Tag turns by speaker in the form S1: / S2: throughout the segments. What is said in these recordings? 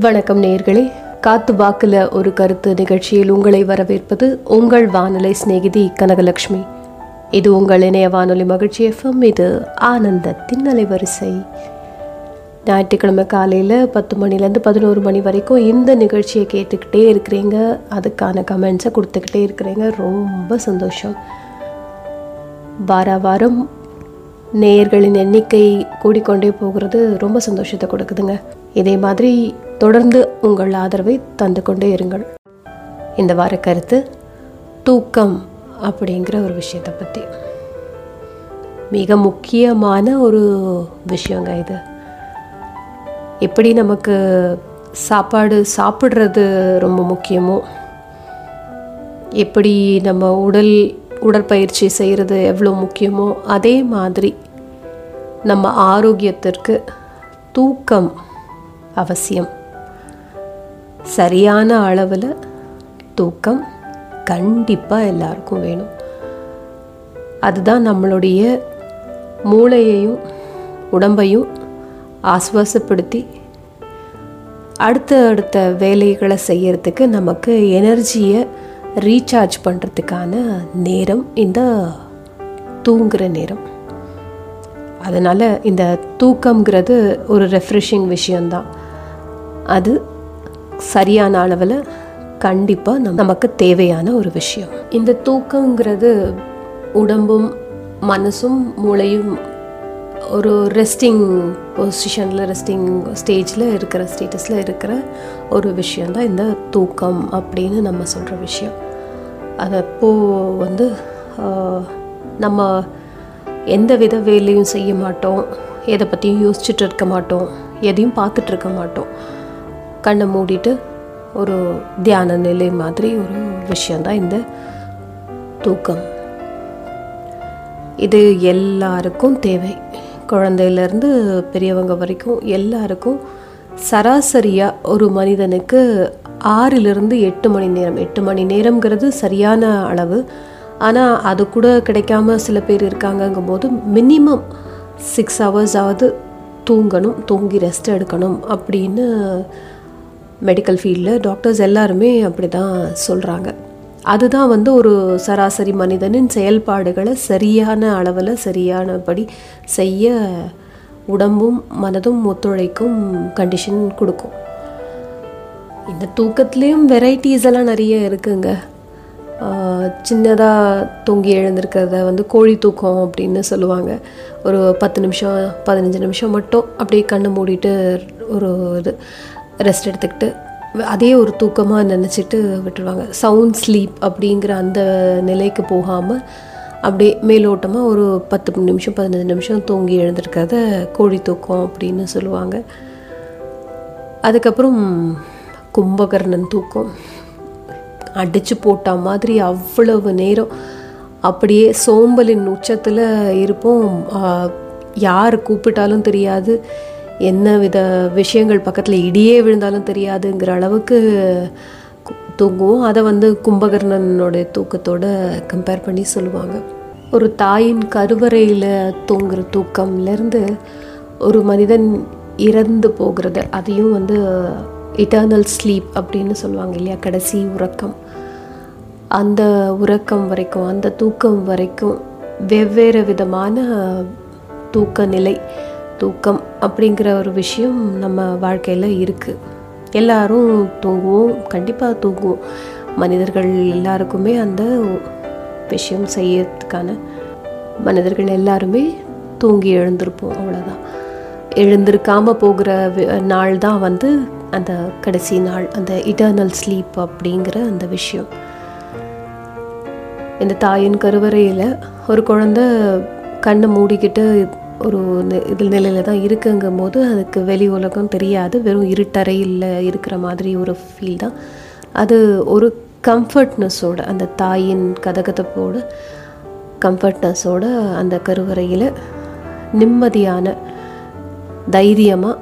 S1: வணக்கம் நேர்களே. காத்து வாக்குல ஒரு கருத்து நிகழ்ச்சியில் உங்களை வரவேற்பது உங்கள் வானொலி சிநேகிதி கனகலட்சுமி. இது உங்கள் இணைய வானொலி மகிழ்ச்சி எஃப்எம் இது ஆனந்தத்தின் அலைவரிசை. ஞாயிற்றுக்கிழமை காலையில் பத்து மணிலேருந்து பதினோரு மணி வரைக்கும் இந்த நிகழ்ச்சியை கேட்டுக்கிட்டே இருக்கிறீங்க. அதுக்கான கமெண்ட்ஸை கொடுத்துக்கிட்டே இருக்கிறீங்க. ரொம்ப சந்தோஷம். வார வாரம் நேயர்களின் எண்ணிக்கை கூடிக்கொண்டே போகிறது. ரொம்ப சந்தோஷத்தை கொடுக்குதுங்க. இதே மாதிரி தொடர்ந்து உங்கள் ஆதரவை தந்து கொண்டே இருங்கள். இந்த வார கருத்து தூக்கம் அப்படிங்கிற ஒரு விஷயத்தை பற்றி மிக முக்கியமான ஒரு விஷயங்க இது. எப்படி நமக்கு சாப்பாடு சாப்பிட்றது ரொம்ப முக்கியமோ எப்படி நம்ம உடல் உடற்பயிற்சி செய்கிறது எவ்வளோ முக்கியமோ அதே மாதிரி நம்ம ஆரோக்கியத்திற்கு தூக்கம் அவசியம். சரியான அளவில் தூக்கம் கண்டிப்பாக எல்லாருக்கும் வேணும். அதுதான் நம்மளுடைய மூளையையும் உடம்பையும் ஆஸ்வாசப்படுத்தி அடுத்த அடுத்த வேலைகளை செய்யறதுக்கு நமக்கு எனர்ஜியை ரீசார்ஜ் பண்ணுறதுக்கான நேரம் இந்த தூங்குகிற நேரம். அதனால் இந்த தூக்கங்கிறது ஒரு ரெஃப்ரெஷிங் விஷயந்தான் அது சரியான அளவில் கண்டிப்பாக நம் நமக்கு தேவையான ஒரு விஷயம். இந்த தூக்கங்கிறது உடம்பும் மனசும் மூளையும் ஒரு ரெஸ்டிங் பொசிஷனில் ரெஸ்டிங் ஸ்டேஜில் இருக்கிற ஸ்டேட்டஸில் இருக்கிற ஒரு விஷயந்தான் இந்த தூக்கம் அப்படின்னு நம்ம சொல்கிற விஷயம். அது அப்போது வந்து நம்ம எந்த வித வேலையும் செய்ய மாட்டோம் எதை பற்றியும் யோசிச்சுட்டு இருக்க மாட்டோம் எதையும் பார்த்துட்டு இருக்க மாட்டோம். கண்ணை மூடிட்டு ஒரு தியான நிலை மாதிரி ஒரு விஷயந்தான் இந்த தூக்கம். இது எல்லாருக்கும் தேவை. குழந்தையிலேருந்து பெரியவங்க வரைக்கும் எல்லாருக்கும் சராசரியாக ஒரு மனிதனுக்கு ஆறிலிருந்து எட்டு மணி நேரம். எட்டு மணி நேரம்ங்கிறது சரியான அளவு. ஆனால் அது கூட கிடைக்காம சில பேர் இருக்காங்கங்கும் போது மினிமம் சிக்ஸ் ஹவர்ஸாவது தூங்கணும் தூங்கி ரெஸ்ட் எடுக்கணும் அப்படின்னு மெடிக்கல் ஃபீல்டில் டாக்டர்ஸ் எல்லாருமே அப்படி தான் சொல்கிறாங்க அதுதான் வந்து ஒரு சராசரி மனிதனின் செயல்பாடுகளை சரியான அளவில் சரியானபடி செய்ய உடம்பும் மனதும் ஒத்துழைக்கும் கண்டிஷன் கொடுக்கும். இந்த தூக்கத்துலேயும் வெரைட்டிஸ் எல்லாம் நிறைய இருக்குங்க. சின்னதாக தொங்கி எழுந்திருக்கிறத வந்து கோழி தூக்கம் அப்படின்னு சொல்லுவாங்க. ஒரு பத்து நிமிஷம் பதினஞ்சு நிமிஷம் மட்டும் அப்படியே கண்ணு மூடிட்டு ஒரு இது. ரெஸ்ட் எடுத்துக்கிட்டு அதே ஒரு தூக்கமாக நினச்சிட்டு விட்டுருவாங்க. சவுண்ட் ஸ்லீப் அப்படிங்கிற அந்த நிலைக்கு போகாமல் அப்படியே மேலோட்டமாக ஒரு பத்து நிமிஷம் பதினஞ்சு நிமிஷம் தூங்கி எழுந்திருக்கிறத கோழி தூக்கம் அப்படின்னு சொல்லுவாங்க. அதுக்கப்புறம் கும்பகர்ணன் தூக்கம். அடித்து போட்ட மாதிரி அவ்வளவு நேரம் அப்படியே சோம்பலின் உச்சத்தில் இருப்போம். யார் கூப்பிட்டாலும் தெரியாது. என்ன வித விஷயங்கள் பக்கத்தில் இடியே விழுந்தாலும் தெரியாதுங்கிற அளவுக்கு தூங்குவோம். அதை வந்து கும்பகர்ணனோட தூக்கத்தோடு கம்பேர் பண்ணி சொல்லுவாங்க. ஒரு தாயின் கருவறையில் தூங்குற தூக்கம்லேருந்து ஒரு மனிதன் இறந்து போகிறது அதையும் வந்து இட்டர்னல் ஸ்லீப் அப்படின்னு சொல்லுவாங்க இல்லையா? கடைசி உறக்கம். அந்த உறக்கம் வரைக்கும் அந்த தூக்கம் வரைக்கும் வெவ்வேறு விதமான தூக்க நிலை தூக்கம் அப்படிங்கிற ஒரு விஷயம் நம்ம வாழ்க்கையில் இருக்குது எல்லாரும் தூங்குவோம் கண்டிப்பாக தூங்குவோம். மனிதர்கள் எல்லாருக்குமே அந்த விஷயம் செய்யறதுக்கான மனிதர்கள் எல்லாருமே தூங்கி எழுந்திருப்போம் அவ்வளோதான் எழுந்திருக்காமல் போகிற நாள் தான் வந்து அந்த கடைசி நாள் அந்த இட்டர்னல் ஸ்லீப் அப்படிங்கிற அந்த விஷயம். இந்த தாயின் கருவறையில் ஒரு குழந்தை கண்ணை மூடிக்கிட்டு ஒரு நி- இதில் நிலையில் தான் இருக்குங்கும் போது அதுக்கு வெளி உலகம் தெரியாது. வெறும் இருட்டறையில் இருக்கிற மாதிரி ஒரு ஃபீல் தான். அது ஒரு கம்ஃபர்ட்னஸோட அந்த தாயின் கதகதப்போட கம்ஃபர்ட்னஸோட அந்த கருவறையில் நிம்மதியான தைரியமாக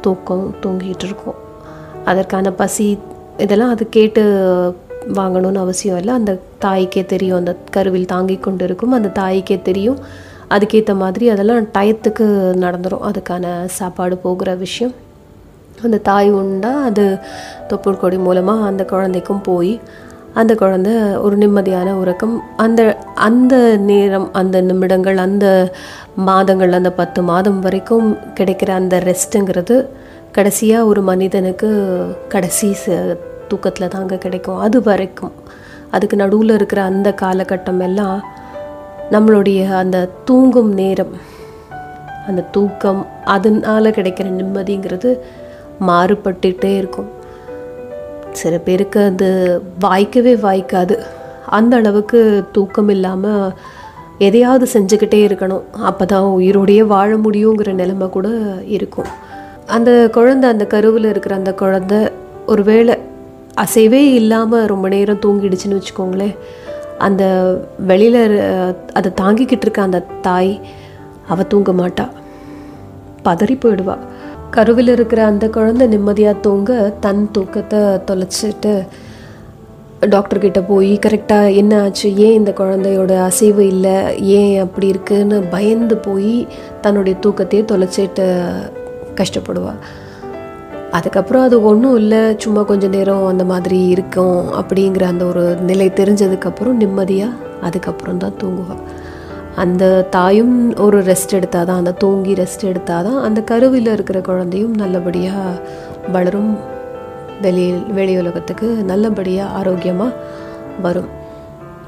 S1: தூக்கம் தூங்கிட்டு இருக்கோம். அதற்கான பசி இதெல்லாம் அது கேட்டு வாங்கணும்னு அவசியம் இல்லை. அந்த தாய்க்கே தெரியும் அந்த கருவில் தாங்கி கொண்டு இருக்கும். அந்த தாய்க்கே தெரியும் அதுக்கேற்ற மாதிரி அதெல்லாம் டயத்துக்கு நடந்துடும் அதுக்கான சாப்பாடு போகிற விஷயம். அந்த தாய் உண்டா? அது தொப்புள் கொடி மூலமாக அந்த குழந்தைக்கும் போய் அந்த குழந்தை ஒரு நிம்மதியான உறக்கம். அந்த அந்த நேரம் அந்த நிமிடங்கள் அந்த மாதங்கள் அந்த பத்து மாதம் வரைக்கும் கிடைக்கிற அந்த ரெஸ்ட்டுங்கிறது கடைசியாக ஒரு மனிதனுக்கு கடைசி ச தூக்கத்தில் தாங்க கிடைக்கும். அது வரைக்கும். அதுக்கு நடுவில் இருக்கிற அந்த காலகட்டம் எல்லாம் நம்மளுடைய அந்த தூங்கும் நேரம் அந்த தூக்கம் அதனால் கிடைக்கிற நிம்மதிங்கிறது மாறுபட்டுகிட்டே இருக்கும். சில பேருக்கு அது வாய்க்கவே வாய்க்காது. அந்த அளவுக்கு தூக்கம் இல்லாமல் எதையாவது செஞ்சுக்கிட்டே இருக்கணும். அப்போ தான் உயிரோடையே வாழ முடியுங்கிற நிலைமை கூட இருக்கும். அந்த குழந்தை அந்த கருவில் இருக்கிற அந்த குழந்தை ஒருவேளை அசைவே இல்லாமல் ரொம்ப நேரம் தூங்கிடுச்சுன்னு வச்சுக்கோங்களேன். அந்த வெளியில் அதை தாங்கிக்கிட்டு இருக்க அந்த தாய் அவள் தூங்க மாட்டா. பதறி போயிடுவா. கருவில் இருக்கிற அந்த குழந்தை நிம்மதியாக தூங்க தன் தூக்கத்தை தொலைச்சிட்டு டாக்டர்கிட்ட போய் கரெக்டாக என்ன ஆச்சு? ஏன் இந்த குழந்தையோட அசைவு இல்லை? ஏன் அப்படி இருக்குன்னு பயந்து போய் தன்னுடைய தூக்கத்தையே தொலைச்சிட்டு கஷ்டப்படுவாள் அதுக்கப்புறம் அது ஒன்றும் இல்லை சும்மா கொஞ்சம் நேரம் அந்த மாதிரி இருக்கும் அப்படிங்கிற அந்த ஒரு நிலை தெரிஞ்சதுக்கப்புறம் நிம்மதியாக அதுக்கப்புறம் தான் தூங்குவாள் அந்த தாயும் ஒரு ரெஸ்ட் எடுத்தால் தான் அந்த தூங்கி ரெஸ்ட் எடுத்தால் தான் அந்த கருவில் இருக்கிற குழந்தையும் நல்லபடியாக வளரும். வெளியில் வெளி உலகத்துக்கு நல்லபடியாக ஆரோக்கியமாக வரும்.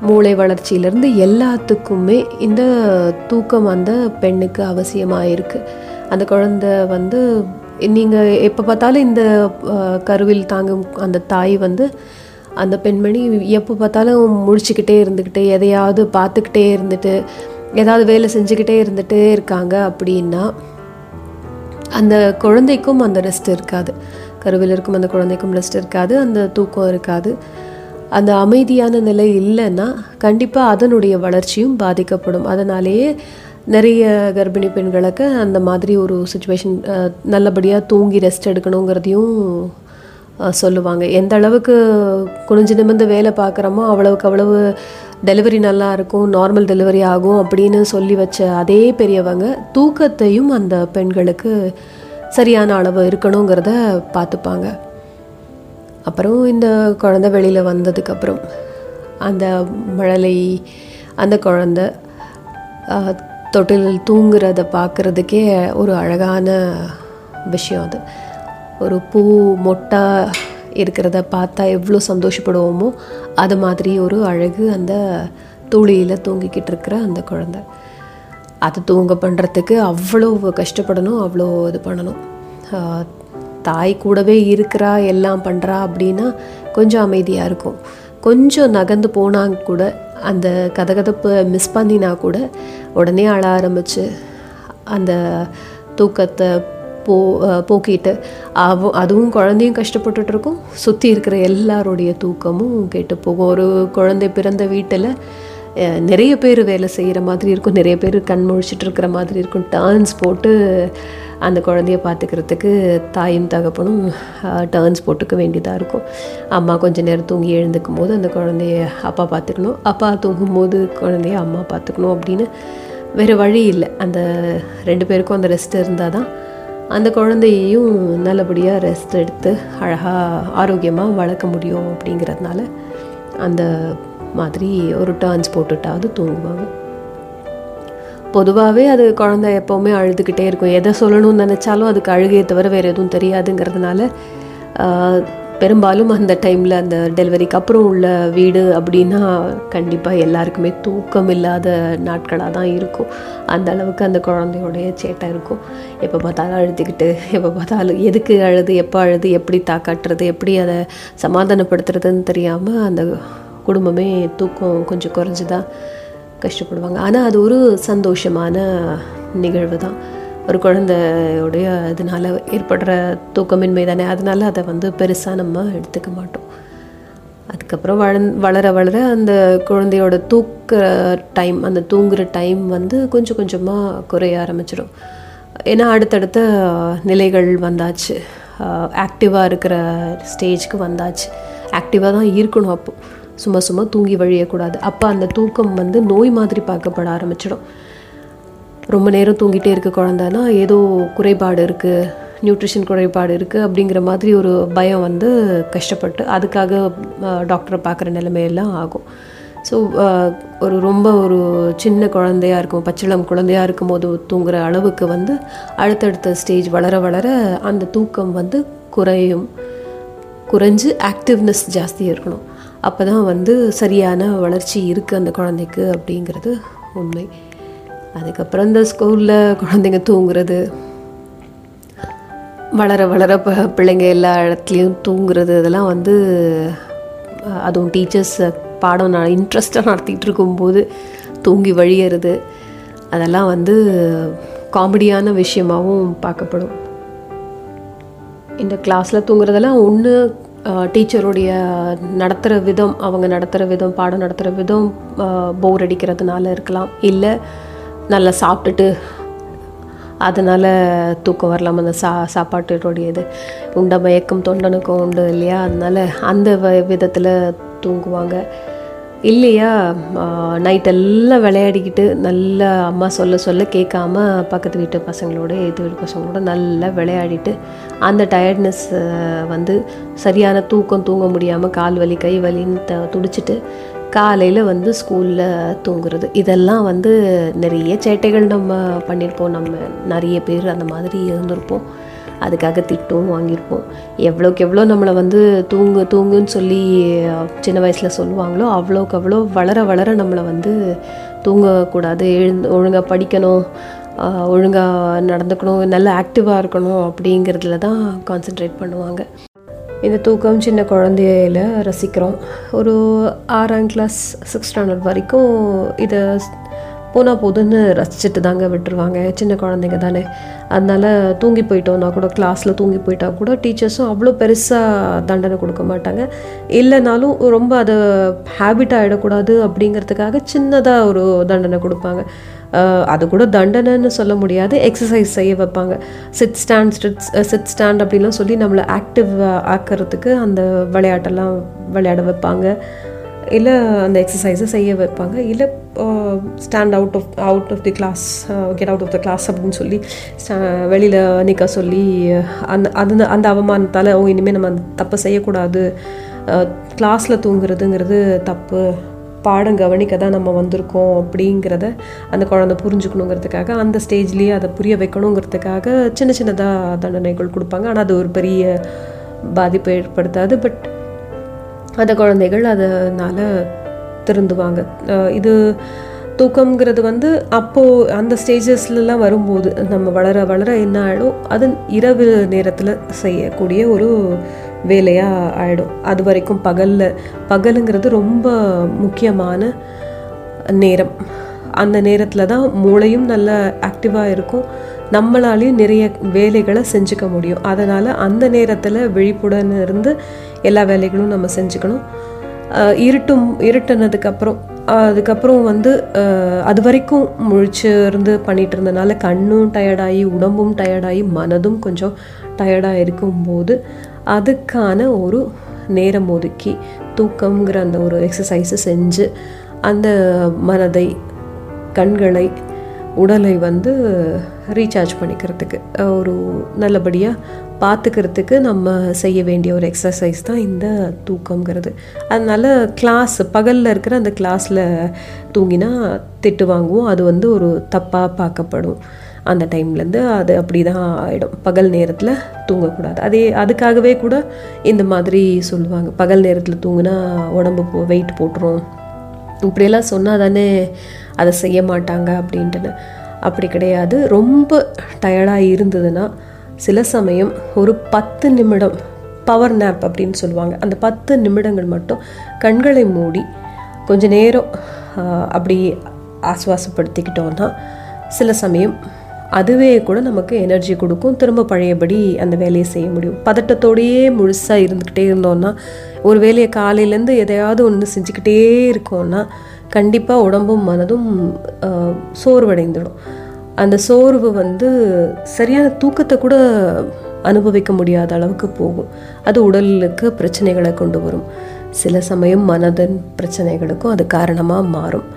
S1: மூளை வளர்ச்சியிலேருந்து எல்லாத்துக்குமே இந்த தூக்கம் அந்த பெண்ணுக்கு அவசியமாக இருக்குது அந்த குழந்தை வந்து நீங்கள் எப்போ பார்த்தாலும் இந்த கருவில் தாங்கும் அந்த தாய் வந்து அந்த பெண்மணி எப்போ பார்த்தாலும் முழிச்சுக்கிட்டே இருந்துக்கிட்டு எதையாவது பார்த்துக்கிட்டே இருந்துட்டு ஏதாவது வேலை செஞ்சுக்கிட்டே இருந்துகிட்டே இருக்காங்க அப்படின்னா அந்த குழந்தைக்கும் அந்த ரெஸ்ட் இருக்காது. கருவில் இருக்கும் அந்த குழந்தைக்கும் ரெஸ்ட் இருக்காது அந்த தூக்கம் இருக்காது. அந்த அமைதியான நிலை இல்லைன்னா கண்டிப்பாக அதனுடைய வளர்ச்சியும் பாதிக்கப்படும். அதனாலேயே நிறைய கர்ப்பிணி பெண்களுக்கு அந்த மாதிரி ஒரு சுச்சுவேஷன் நல்லபடியாக தூங்கி ரெஸ்ட் எடுக்கணுங்கிறதையும் சொல்லுவாங்க. எந்த அளவுக்கு குனிஞ்சு நிமிர்ந்து வேலை பார்க்குறோமோ அவ்வளவுக்கு அவ்வளவு டெலிவரி நல்லா இருக்கும் நார்மல் டெலிவரி ஆகும் அப்படின்னு சொல்லி வச்ச அதே பெரியவங்க தூக்கத்தையும் அந்த பெண்களுக்கு சரியான அளவு இருக்கணுங்கிறத பார்த்துப்பாங்க. அப்புறம் இந்த குழந்த வெளியில் வந்ததுக்கப்புறம் அந்த மழலை அந்த குழந்த தொட்டிலில் தூங்குறத பார்க்குறதுக்கே ஒரு அழகான விஷயம் அது. ஒரு பூ மொட்டா இருக்கிறத பார்த்தா எவ்வளோ சந்தோஷப்படுவோமோ அது மாதிரி ஒரு அழகு அந்த தூளியில் தூங்கிக்கிட்டு இருக்கிற அந்த குழந்த. அது தூங்க பண்ணுறதுக்கு அவ்வளோ கஷ்டப்படணும் அவ்வளோ இது பண்ணணும். தாய் கூடவே இருக்கிறா எல்லாம் பண்ணுறா அப்படின்னா கொஞ்சம் அமைதியாக இருக்கும். கொஞ்சம் நகர்ந்து போனால் கூட அந்த கதகதப்பை மிஸ் பண்ணினா கூட உடனே அழ ஆரம்பித்து அந்த தூக்கத்தை போ போக்கிட்டு அவ அதுவும் குழந்தையும் கஷ்டப்பட்டுட்டு இருக்கும். சுற்றி இருக்கிற எல்லாருடைய தூக்கமும் கேட்டு போகும். ஒரு குழந்தை பிறந்த வீட்டில் நிறைய பேர் வேலை செய்கிற மாதிரி இருக்கும். நிறைய பேர் கண் முழிச்சிட்டு இருக்கிற மாதிரி இருக்கும். டேர்ன்ஸ் போட்டு அந்த குழந்தைய பார்த்துக்கிறதுக்கு தாயும் தகப்பனும் டேர்ன்ஸ் போட்டுக்க வேண்டியதாக இருக்கும். அம்மா கொஞ்சம் நேரம் தூங்கி எழுந்துக்கும் போது அந்த குழந்தைய அப்பா பார்த்துக்கணும். அப்பா தூங்கும்போது குழந்தைய அம்மா பார்த்துக்கணும் அப்படின்னு வேறு வழி இல்லை. அந்த ரெண்டு பேருக்கும் அந்த ரெஸ்ட் இருந்தால் தான் அந்த குழந்தையையும் நல்லபடியாக ரெஸ்ட் எடுத்து அழகாக ஆரோக்கியமாக வளர்க்க முடியும் அப்படிங்கிறதுனால அந்த மாதிரி ஒரு டர்ன்ஸ் போட்டுட்டாவது தூங்குவாங்க. பொதுவாகவே அது குழந்தை எப்போவுமே அழுதுகிட்டே இருக்கும். எதை சொல்லணும்னு நினச்சாலும் அதுக்கு அழுகையை தவிர வேறு எதுவும் தெரியாதுங்கிறதுனால பெரும்பாலும் அந்த டைமில் அந்த டெலிவரிக்கு அப்புறம் உள்ள வீடு அப்படின்னா கண்டிப்பாக எல்லாருக்குமே தூக்கம் இல்லாத நாட்களாக தான் இருக்கும். அந்த அளவுக்கு அந்த குழந்தையோடைய சேட்டை இருக்கும். எப்போ பார்த்தாலும் அழுதுகிட்டு எப்போ பார்த்தாலும் எதுக்கு அழுது எப்போ அழுது எப்படி தாக்காட்டுறது எப்படி அதை சமாதானப்படுத்துறதுன்னு தெரியாமல் அந்த குடும்பமே தூக்கம் கொஞ்சம் குறைஞ்சிதான் கஷ்டப்படுவாங்க. ஆனால் அது ஒரு சந்தோஷமான நிகழ்வு தான் ஒரு குழந்தையோடைய இதனால் ஏற்படுற தூக்கமின்மை தானே அதனால் அதை வந்து பெருசாக நம்ம எடுத்துக்க மாட்டோம். அதுக்கப்புறம் வள வளர வளர அந்த குழந்தையோட தூக்க டைம் அந்த தூங்குகிற டைம் வந்து கொஞ்சம் கொஞ்சமாக குறைய ஆரம்பிச்சிடும் ஏன்னா அடுத்தடுத்த நிலைகள் வந்தாச்சு. ஆக்டிவாக இருக்கிற ஸ்டேஜ்க்கு வந்தாச்சு. ஆக்டிவாக தான் இருக்கணும் அப்போது சும்மா சும்மா தூங்கி வழியக்கூடாது. அப்போ அந்த தூக்கம் வந்து நோய் மாதிரி பார்க்கப்பட ஆரம்பிச்சிடும். ரொம்ப நேரம் தூங்கிட்டே இருக்க குழந்தைனா ஏதோ குறைபாடு இருக்குது நியூட்ரிஷன் குறைபாடு இருக்குது அப்படிங்கிற மாதிரி ஒரு பயம் வந்து கஷ்டப்பட்டு அதுக்காக டாக்டரை பார்க்குற நிலைமையெல்லாம் ஆகும். ஸோ ஒரு ரொம்ப ஒரு சின்ன குழந்தையாக இருக்கும் பச்சிளம் குழந்தையாக இருக்கும்போது தூங்குற அளவுக்கு வந்து அடுத்தடுத்த ஸ்டேஜ் வளர வளர அந்த தூக்கம் வந்து குறையும். குறைஞ்சு ஆக்டிவ்னஸ் ஜாஸ்தி இருக்கணும். அப்போ தான் வந்து சரியான வளர்ச்சி இருக்குது அந்த குழந்தைக்கு அப்படிங்கிறது உண்மை. அதுக்கப்புறம் இந்த ஸ்கூலில் குழந்தைங்க தூங்குறது வளர வளர ப பிள்ளைங்க எல்லா இடத்துலையும் தூங்குறது இதெல்லாம் வந்து அதுவும் டீச்சர்ஸ் பாடம் நான் இன்ட்ரெஸ்டாக நடத்திட்டு இருக்கும்போது தூங்கி வழியறது அதெல்லாம் வந்து காமெடியான விஷயமாகவும் பார்க்கப்படும். இந்த கிளாஸில் தூங்குறதெல்லாம் ஒன்று டீச்சருடைய நடத்துகிற விதம் அவங்க நடத்துகிற விதம் பாடம் நடத்துகிற விதம் போர் அடிக்கிறதுனால இருக்கலாம். இல்லை நல்லா சாப்பிட்டுட்டு அதனால் தூக்கம் வரலாம் அந்த சா சாப்பாட்டுடைய இது உண்ட மயக்கம் தொண்டனுக்கும் உண்டு இல்லையா? அதனால அந்த வ- விதத்தில் தூங்குவாங்க. இல்லையா? நைட்டெல்லாம் விளையாடிக்கிட்டு நல்லா அம்மா சொல்ல சொல்ல கேட்காம பக்கத்து வீட்டு பசங்களோட எது வீட்டு பசங்களோட நல்லா விளையாடிட்டு அந்த டயர்ட்னஸ் வந்து சரியான தூக்கம் தூங்க முடியாமல் கால் வலி கை வலின்னு த துடிச்சிட்டு காலையில் வந்து ஸ்கூலில் தூங்குறது. இதெல்லாம் வந்து நிறைய சேட்டைகள் நம்ம பண்ணியிருப்போம். நம்ம நிறைய பேர் அந்த மாதிரி இருந்திருப்போம். அதுக்காக திட்டும் வாங்கியிருப்போம். எவ்வளோக்கு எவ்வளோ நம்மளை வந்து தூங்கு தூங்குன்னு சொல்லி சின்ன வயசில் சொல்லுவாங்களோ அவ்வளோக்கு அவ்வளோ வளர வளர நம்மளை வந்து தூங்கக்கூடாது. எழுந்து ஒழுங்காக படிக்கணும் ஒழுங்காக நடந்துக்கணும் நல்ல ஆக்டிவாக இருக்கணும் அப்படிங்கிறதுல தான் கான்சென்ட்ரேட் பண்ணுவாங்க. இந்த தூக்கம் சின்ன குழந்தையில ரசிக்கிறோம். ஒரு ஆறாம் கிளாஸ் சிக்ஸ் ஸ்டாண்டர்ட் வரைக்கும் இதை போனால் போதுன்னு ரசிச்சுட்டு தாங்க விட்டுருவாங்க. சின்ன குழந்தைங்க தானே. அதனால் தூங்கி போயிட்டோம்னா கூட கிளாஸில் தூங்கி போயிட்டா கூட டீச்சர்ஸும் அவ்வளோ பெருசாக தண்டனை கொடுக்க மாட்டாங்க. இல்லைனாலும் ரொம்ப அதை ஹேபிட் ஆகிடக்கூடாது அப்படிங்கிறதுக்காக சின்னதாக ஒரு தண்டனை கொடுப்பாங்க. அது கூட தண்டனைன்னு சொல்ல முடியாது. எக்ஸசைஸ் செய்ய வைப்பாங்க. Sit stand stretch sit stand அப்படின்லாம் சொல்லி நம்மளை ஆக்டிவ் ஆக்கிறதுக்கு அந்த விளையாட்டெல்லாம் விளையாட வைப்பாங்க. இல்லை அந்த எக்ஸசைஸை செய்ய வைப்பாங்க. இல்லை stand out of out of the class get out of the class அப்படின்னு சொல்லி வெளியில் நிற்க சொல்லி அந்த அந்த அந்த அவமானத்தால் ஓ இனிமேல் நம்ம அந்த தப்பை செய்யக்கூடாது. கிளாஸில் தூங்குறதுங்கிறது தப்பு. பாடம் கவனிக்க தான் நம்ம வந்திருக்கோம். அப்படிங்கிறத அந்த குழந்தை புரிஞ்சுக்கணுங்கிறதுக்காக அந்த ஸ்டேஜ்லேயே அதை புரிய வைக்கணுங்கிறதுக்காக சின்ன சின்னதாக தண்டனைகள் கொடுப்பாங்க. ஆனால் அது ஒரு பெரிய பாதிப்பை ஏற்படுத்தாது. பட் அந்த குழந்தைகள் அதனால் திருந்துவாங்க. இது தூக்கம்ங்கிறது வந்து அப்போது அந்த ஸ்டேஜஸ்லலாம் வரும்போது நம்ம வளர வளர என்ன ஆகிடும் அது இரவு நேரத்தில் செய்யக்கூடிய ஒரு வேலையாக ஆகிடும் அது வரைக்கும் பகலில் பகலுங்கிறது ரொம்ப முக்கியமான நேரம். அந்த நேரத்தில் தான் மூளையும் நல்ல ஆக்டிவாக இருக்கும். நம்மளாலேயும் நிறைய வேலைகளை செஞ்சுக்க முடியும். அதனால் அந்த நேரத்தில் விழிப்புடன் இருந்து எல்லா வேலைகளும் நம்ம செஞ்சுக்கணும். இருட்டும் இருட்டுனதுக்கப்புறம் அதுக்கப்புறம் வந்து அது வரைக்கும் முழிச்சு இருந்து பண்ணிட்டு இருந்தனால கண்ணும் டயர்டாகி உடம்பும் டயர்டாகி மனதும் கொஞ்சம் டயர்டாக இருக்கும்போது அதுக்கான ஒரு நேரம் ஒதுக்கி தூக்கம்ங்கிற அந்த ஒரு எக்ஸசைஸை செஞ்சு அந்த மனதை கண்களை உடலை வந்து ரீசார்ஜ் பண்ணிக்கிறதுக்கு. ஒரு நல்லபடியாக பார்த்துக்கிறதுக்கு நம்ம செய்ய வேண்டிய ஒரு எக்ஸசைஸ் தான் இந்த தூக்கம்ங்கிறது. அதனால் கிளாஸ் பகலில் இருக்கிற அந்த கிளாஸில் தூங்கினா திட்டு வாங்குவோம். அது வந்து ஒரு தப்பாக பார்க்கப்படும். அந்த டைம்லேருந்து அது அப்படி தான் ஆகிடும் பகல் நேரத்தில் தூங்கக்கூடாது. அதே அதுக்காகவே கூட இந்த மாதிரி சொல்லுவாங்க. பகல் நேரத்தில் தூங்கினா உடம்பு போ வெயிட் போட்டுரும். இப்படியெல்லாம் சொன்னால் தானே அதை செய்ய மாட்டாங்க அப்படின்ட்டுன்னு. அப்படி கிடையாது. ரொம்ப டயர்டாக இருந்ததுன்னா சில சமயம் ஒரு பத்து நிமிடம் பவர் நேப் அப்படின்னு சொல்லுவாங்க. அந்த பத்து நிமிடங்கள் மட்டும் கண்களை மூடி கொஞ்ச நேரம் அப்படி ஆசுவாசப்படுத்திக்கிட்டோன்னா சில சமயம் அதுவே கூட நமக்கு எனர்ஜி கொடுக்கும். திரும்ப பழையபடி அந்த வேலையை செய்ய முடியும். பதட்டத்தோடையே முழுசாக இருந்துக்கிட்டே இருந்தோன்னா ஒரு வேலையை காலையிலேருந்து எதையாவது ஒன்று செஞ்சுக்கிட்டே இருக்கோன்னா கண்டிப்பாக உடம்பும் மனதும் சோர்வடைந்துடும். அந்த சோர்வு வந்து சரியான தூக்கத்தை கூட அனுபவிக்க முடியாத அளவுக்கு போகும். அது உடலுக்கு பிரச்சனைகளை கொண்டு வரும். சில சமயம் மனதின் பிரச்சனைகளுக்கும் அது காரணமாக மாறும்.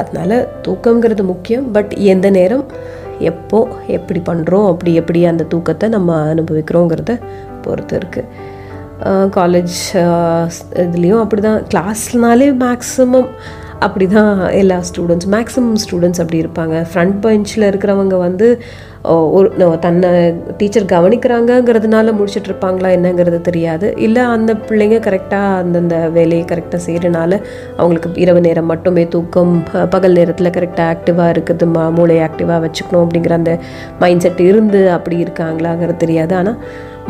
S1: அதனால தூக்கங்கிறது முக்கியம். பட் எந்த நேரம் எப்போ எப்படி பண்ணுறோம் அப்படி எப்படி அந்த தூக்கத்தை நம்ம அனுபவிக்கிறோங்கிறத பொறுத்து இருக்குது காலேஜ் இதுலேயும் அப்படி தான் கிளாஸ்னாலே மேக்ஸிமம் அப்படி தான் எல்லா ஸ்டூடெண்ட்ஸ் மேக்ஸிமம் ஸ்டூடெண்ட்ஸ் அப்படி இருப்பாங்க. ஃப்ரண்ட் பெஞ்சில் இருக்கிறவங்க வந்து ஒரு தன்னை டீச்சர் கவனிக்கிறாங்கங்கிறதுனால முடிச்சுட்டு இருப்பாங்களா என்னங்கிறது தெரியாது. இல்லை அந்த பிள்ளைங்க கரெக்டாக அந்தந்த வேலையை கரெக்டாக செய்கிறனால அவங்களுக்கு இரவு நேரம் மட்டுமே தூக்கம் பகல் நேரத்தில் கரெக்டாக ஆக்டிவாக இருக்குது மா மூளை ஆக்டிவாக வச்சுக்கணும் அப்படிங்கிற அந்த மைண்ட் செட் இருந்து அப்படி இருக்காங்களாங்கிறது தெரியாது. ஆனால்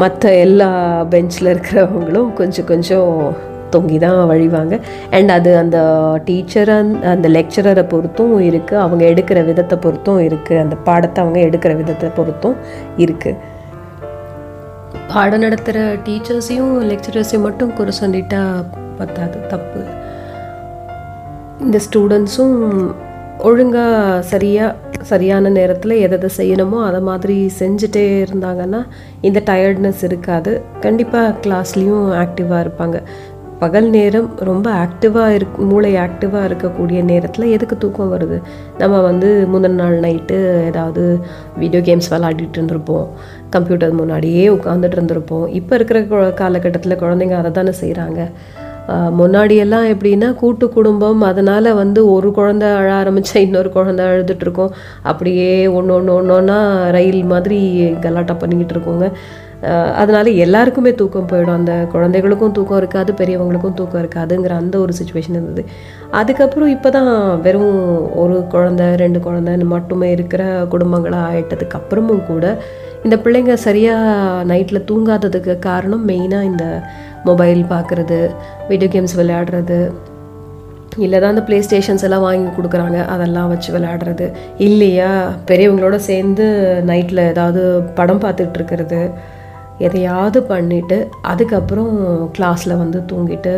S1: மற்ற எல்லா பெஞ்சில் இருக்கிறவங்களும் கொஞ்சம் கொஞ்சம் தொங்கி தான் வழிவாங்க. அண்ட் அது அந்த டீச்சரை அந்த லெக்சரரை பொறுத்தும் இருக்குது அவங்க எடுக்கிற விதத்தை பொறுத்தும் இருக்குது அந்த பாடத்தை அவங்க எடுக்கிற விதத்தை பொறுத்தும் இருக்குது பாடம் நடத்துகிற டீச்சர்ஸையும் லெக்சரர்ஸையும் மட்டும் குறை சொல்லிட்டா பத்தாது தப்பு. இந்த ஸ்டூடெண்ட்ஸும் ஒழுங்காக சரியாக சரியான நேரத்தில் எதை எதை செய்யணுமோ அதை மாதிரி செஞ்சுட்டே இருந்தாங்கன்னா இந்த டயர்ட்னஸ் இருக்காது. கண்டிப்பாக கிளாஸ்லேயும் ஆக்டிவாக இருப்பாங்க. பகல் நேரம் ரொம்ப ஆக்டிவாக இருக் மூளை ஆக்டிவாக இருக்கக்கூடிய நேரத்தில் எதுக்கு தூக்கம் வருது? நம்ம வந்து முதல் நாள் நைட்டு ஏதாவது வீடியோ கேம்ஸ் விளாடிட்டு இருந்திருப்போம். கம்ப்யூட்டர் முன்னாடியே உட்காந்துட்டு இருந்திருப்போம். இப்போ இருக்கிற காலகட்டத்தில் குழந்தைங்க அதை தானே செய்கிறாங்க முன்னாடியெல்லாம் எப்படின்னா கூட்டு குடும்பம் அதனால் வந்து ஒரு குழந்த அழ ஆரம்பித்தா இன்னொரு குழந்த அழுதுட்ருக்கோம் அப்படியே ஒன்று ஒன்று ஒன்று ஒன்றா ரயில் மாதிரி கலாட்டா பண்ணிக்கிட்டு இருக்கோங்க. அதனால எல்லாருக்குமே தூக்கம் போயிடும். அந்த குழந்தைகளுக்கும் தூக்கம் இருக்காது பெரியவங்களுக்கும் தூக்கம் இருக்காதுங்கிற அந்த ஒரு சுச்சுவேஷன் இருந்தது. அதுக்கப்புறம் இப்போ தான் வெறும் ஒரு குழந்த ரெண்டு குழந்தைன்னு மட்டுமே இருக்கிற குடும்பங்களாக ஆயிட்டதுக்கு அப்புறமும் கூட இந்த பிள்ளைங்க சரியாக நைட்டில் தூங்காததுக்கு காரணம் மெயினாக இந்த மொபைல் பார்க்குறது வீடியோ கேம்ஸ் விளையாடுறது. இல்லை தான் அந்த ப்ளே ஸ்டேஷன்ஸ் எல்லாம் வாங்கி கொடுக்குறாங்க அதெல்லாம் வச்சு விளையாடுறது. இல்லையா? பெரியவங்களோட சேர்ந்து நைட்டில் ஏதாவது படம் பார்த்துட்டு இருக்கிறது. எதையாவது பண்ணிவிட்டு அதுக்கப்புறம் கிளாஸில் வந்து தூங்கிட்டு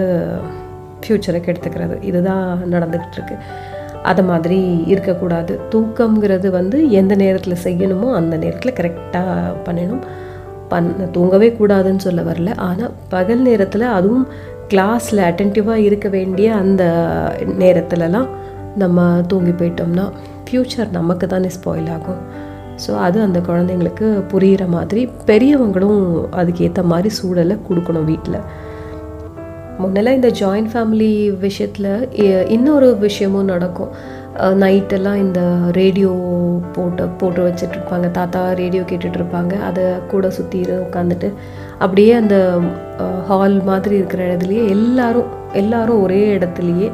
S1: ஃப்யூச்சரை கெடுத்துக்கிறது. இதுதான் நடந்துக்கிட்டு இருக்கு அது மாதிரி இருக்கக்கூடாது. தூக்கங்கிறது வந்து எந்த நேரத்தில் செய்யணுமோ அந்த நேரத்தில் கரெக்டாக பண்ணணும். பண் தூங்கவே கூடாதுன்னு சொல்ல வரல. ஆனால் பகல் நேரத்தில் அதுவும் கிளாஸில் அட்டென்டிவாக இருக்க வேண்டிய அந்த நேரத்துலலாம் நம்ம தூங்கி போயிட்டோம்னா ஃப்யூச்சர் நமக்கு தானே ஸ்பாயில் ஆகும். ஸோ அது அந்த குழந்தைங்களுக்கு புரிகிற மாதிரி பெரியவங்களும் அதுக்கேற்ற மாதிரி சூழலை கொடுக்கணும் வீட்டில் முன்னெல்லாம் இந்த ஜாயிண்ட் ஃபேமிலி விஷயத்தில் இன்னொரு விஷயமும் நடக்கும். நைட்டெல்லாம் இந்த ரேடியோ போட்டு போட்டு வச்சிட்ருப்பாங்க. தாத்தா ரேடியோ கேட்டுட்ருப்பாங்க. அதை கூட சுற்றி உட்காந்துட்டு அப்படியே அந்த ஹால் மாதிரி இருக்கிற இடத்துலையே எல்லாரும் எல்லாரும் ஒரே இடத்துலையே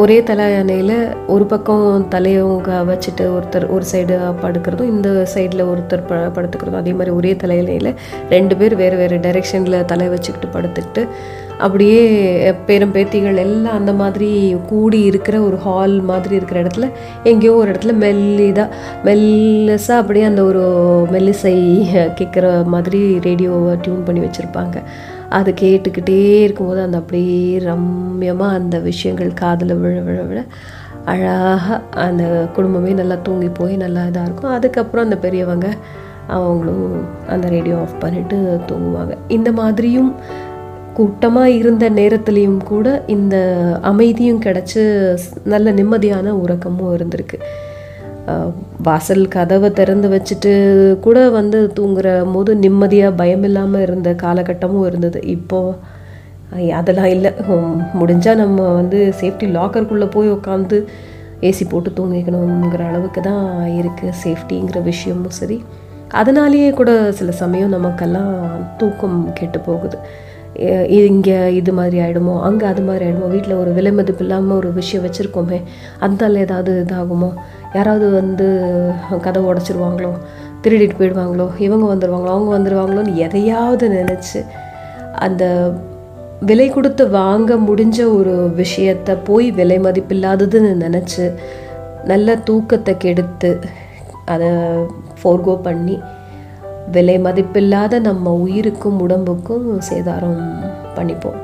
S1: ஒரே தலையணையில் ஒரு பக்கம் தலையவங்க வச்சுட்டு ஒருத்தர் ஒரு சைடு படுக்கிறதும் இந்த சைடில் ஒருத்தர் ப படுத்துக்கிறதும் அதே மாதிரி ஒரே தலையணையில் ரெண்டு பேர் வேறு வேறு டைரெக்ஷனில் தலை வச்சுக்கிட்டு படுத்துக்கிட்டு அப்படியே பேரம் பேத்திகள் எல்லாம் அந்த மாதிரி கூடி இருக்கிற ஒரு ஹால் மாதிரி இருக்கிற இடத்துல எங்கேயோ ஒரு இடத்துல மெல்லிதாக மெல்லஸாக அப்படியே அந்த ஒரு மெல்லிசை கேட்குற மாதிரி ரேடியோவை டியூன் பண்ணி வச்சுருப்பாங்க. அது கேட்டுக்கிட்டே இருக்கும்போது அந்த அப்படியே ரம்யமாக அந்த விஷயங்கள் காதில் விழ விழ விழ. அழகாக அந்த குடும்பமே நல்லா தூங்கி போய் நல்லா இதாக இருக்கும். அதுக்கப்புறம் அந்த பெரியவங்க அவங்களும் அந்த ரேடியோ ஆஃப் பண்ணிவிட்டு தூங்குவாங்க. இந்த மாதிரியும் கூட்டமாக இருந்த நேரத்துலேயும் கூட இந்த அமைதியும் கிடச்சி நல்ல நிம்மதியான உறக்கமும் இருந்திருக்கு. வாசல் கதவை திறந்து வச்சுட்டு கூட வந்து தூங்குற போது நிம்மதியாக பயம் இல்லாமல் இருந்த காலகட்டமும் இருந்தது. இப்போது அதெல்லாம் இல்லை. முடிஞ்சால் நம்ம வந்து சேஃப்டி லாக்கருக்குள்ளே போய் உட்காந்து ஏசி போட்டு தூங்கிக்கணுங்கிற அளவுக்கு தான் இருக்குது சேஃப்டிங்கிற விஷயமும் சரி. அதனாலேயே கூட சில சமயம் நமக்கெல்லாம் தூக்கம் கெட்டு போகுது. இங்கே இது மாதிரி ஆகிடுமோ அங்கே அது மாதிரி ஆகிடுமோ வீட்டில் ஒரு விலை மதிப்பு இல்லாமல் ஒரு விஷயம் வச்சுருக்கோமே அதனால ஏதாவது இதாகுமோ? யாராவது வந்து கதை உடச்சிருவாங்களோ திருடிட்டு போயிடுவாங்களோ இவங்க வந்துடுவாங்களோ அவங்க வந்துடுவாங்களோன்னு எதையாவது நினச்சி அந்த விலை கொடுத்து வாங்க முடிஞ்ச ஒரு விஷயத்தை போய் விலை மதிப்பில்லாததுன்னு நினச்சி நல்ல தூக்கத்தை கெடுத்து அதை ஃபோர்கோ பண்ணி விலை மதிப்பில்லாத நம்ம உயிருக்கும் உடம்புக்கும் சேதாரம் பண்ணிப்போம்.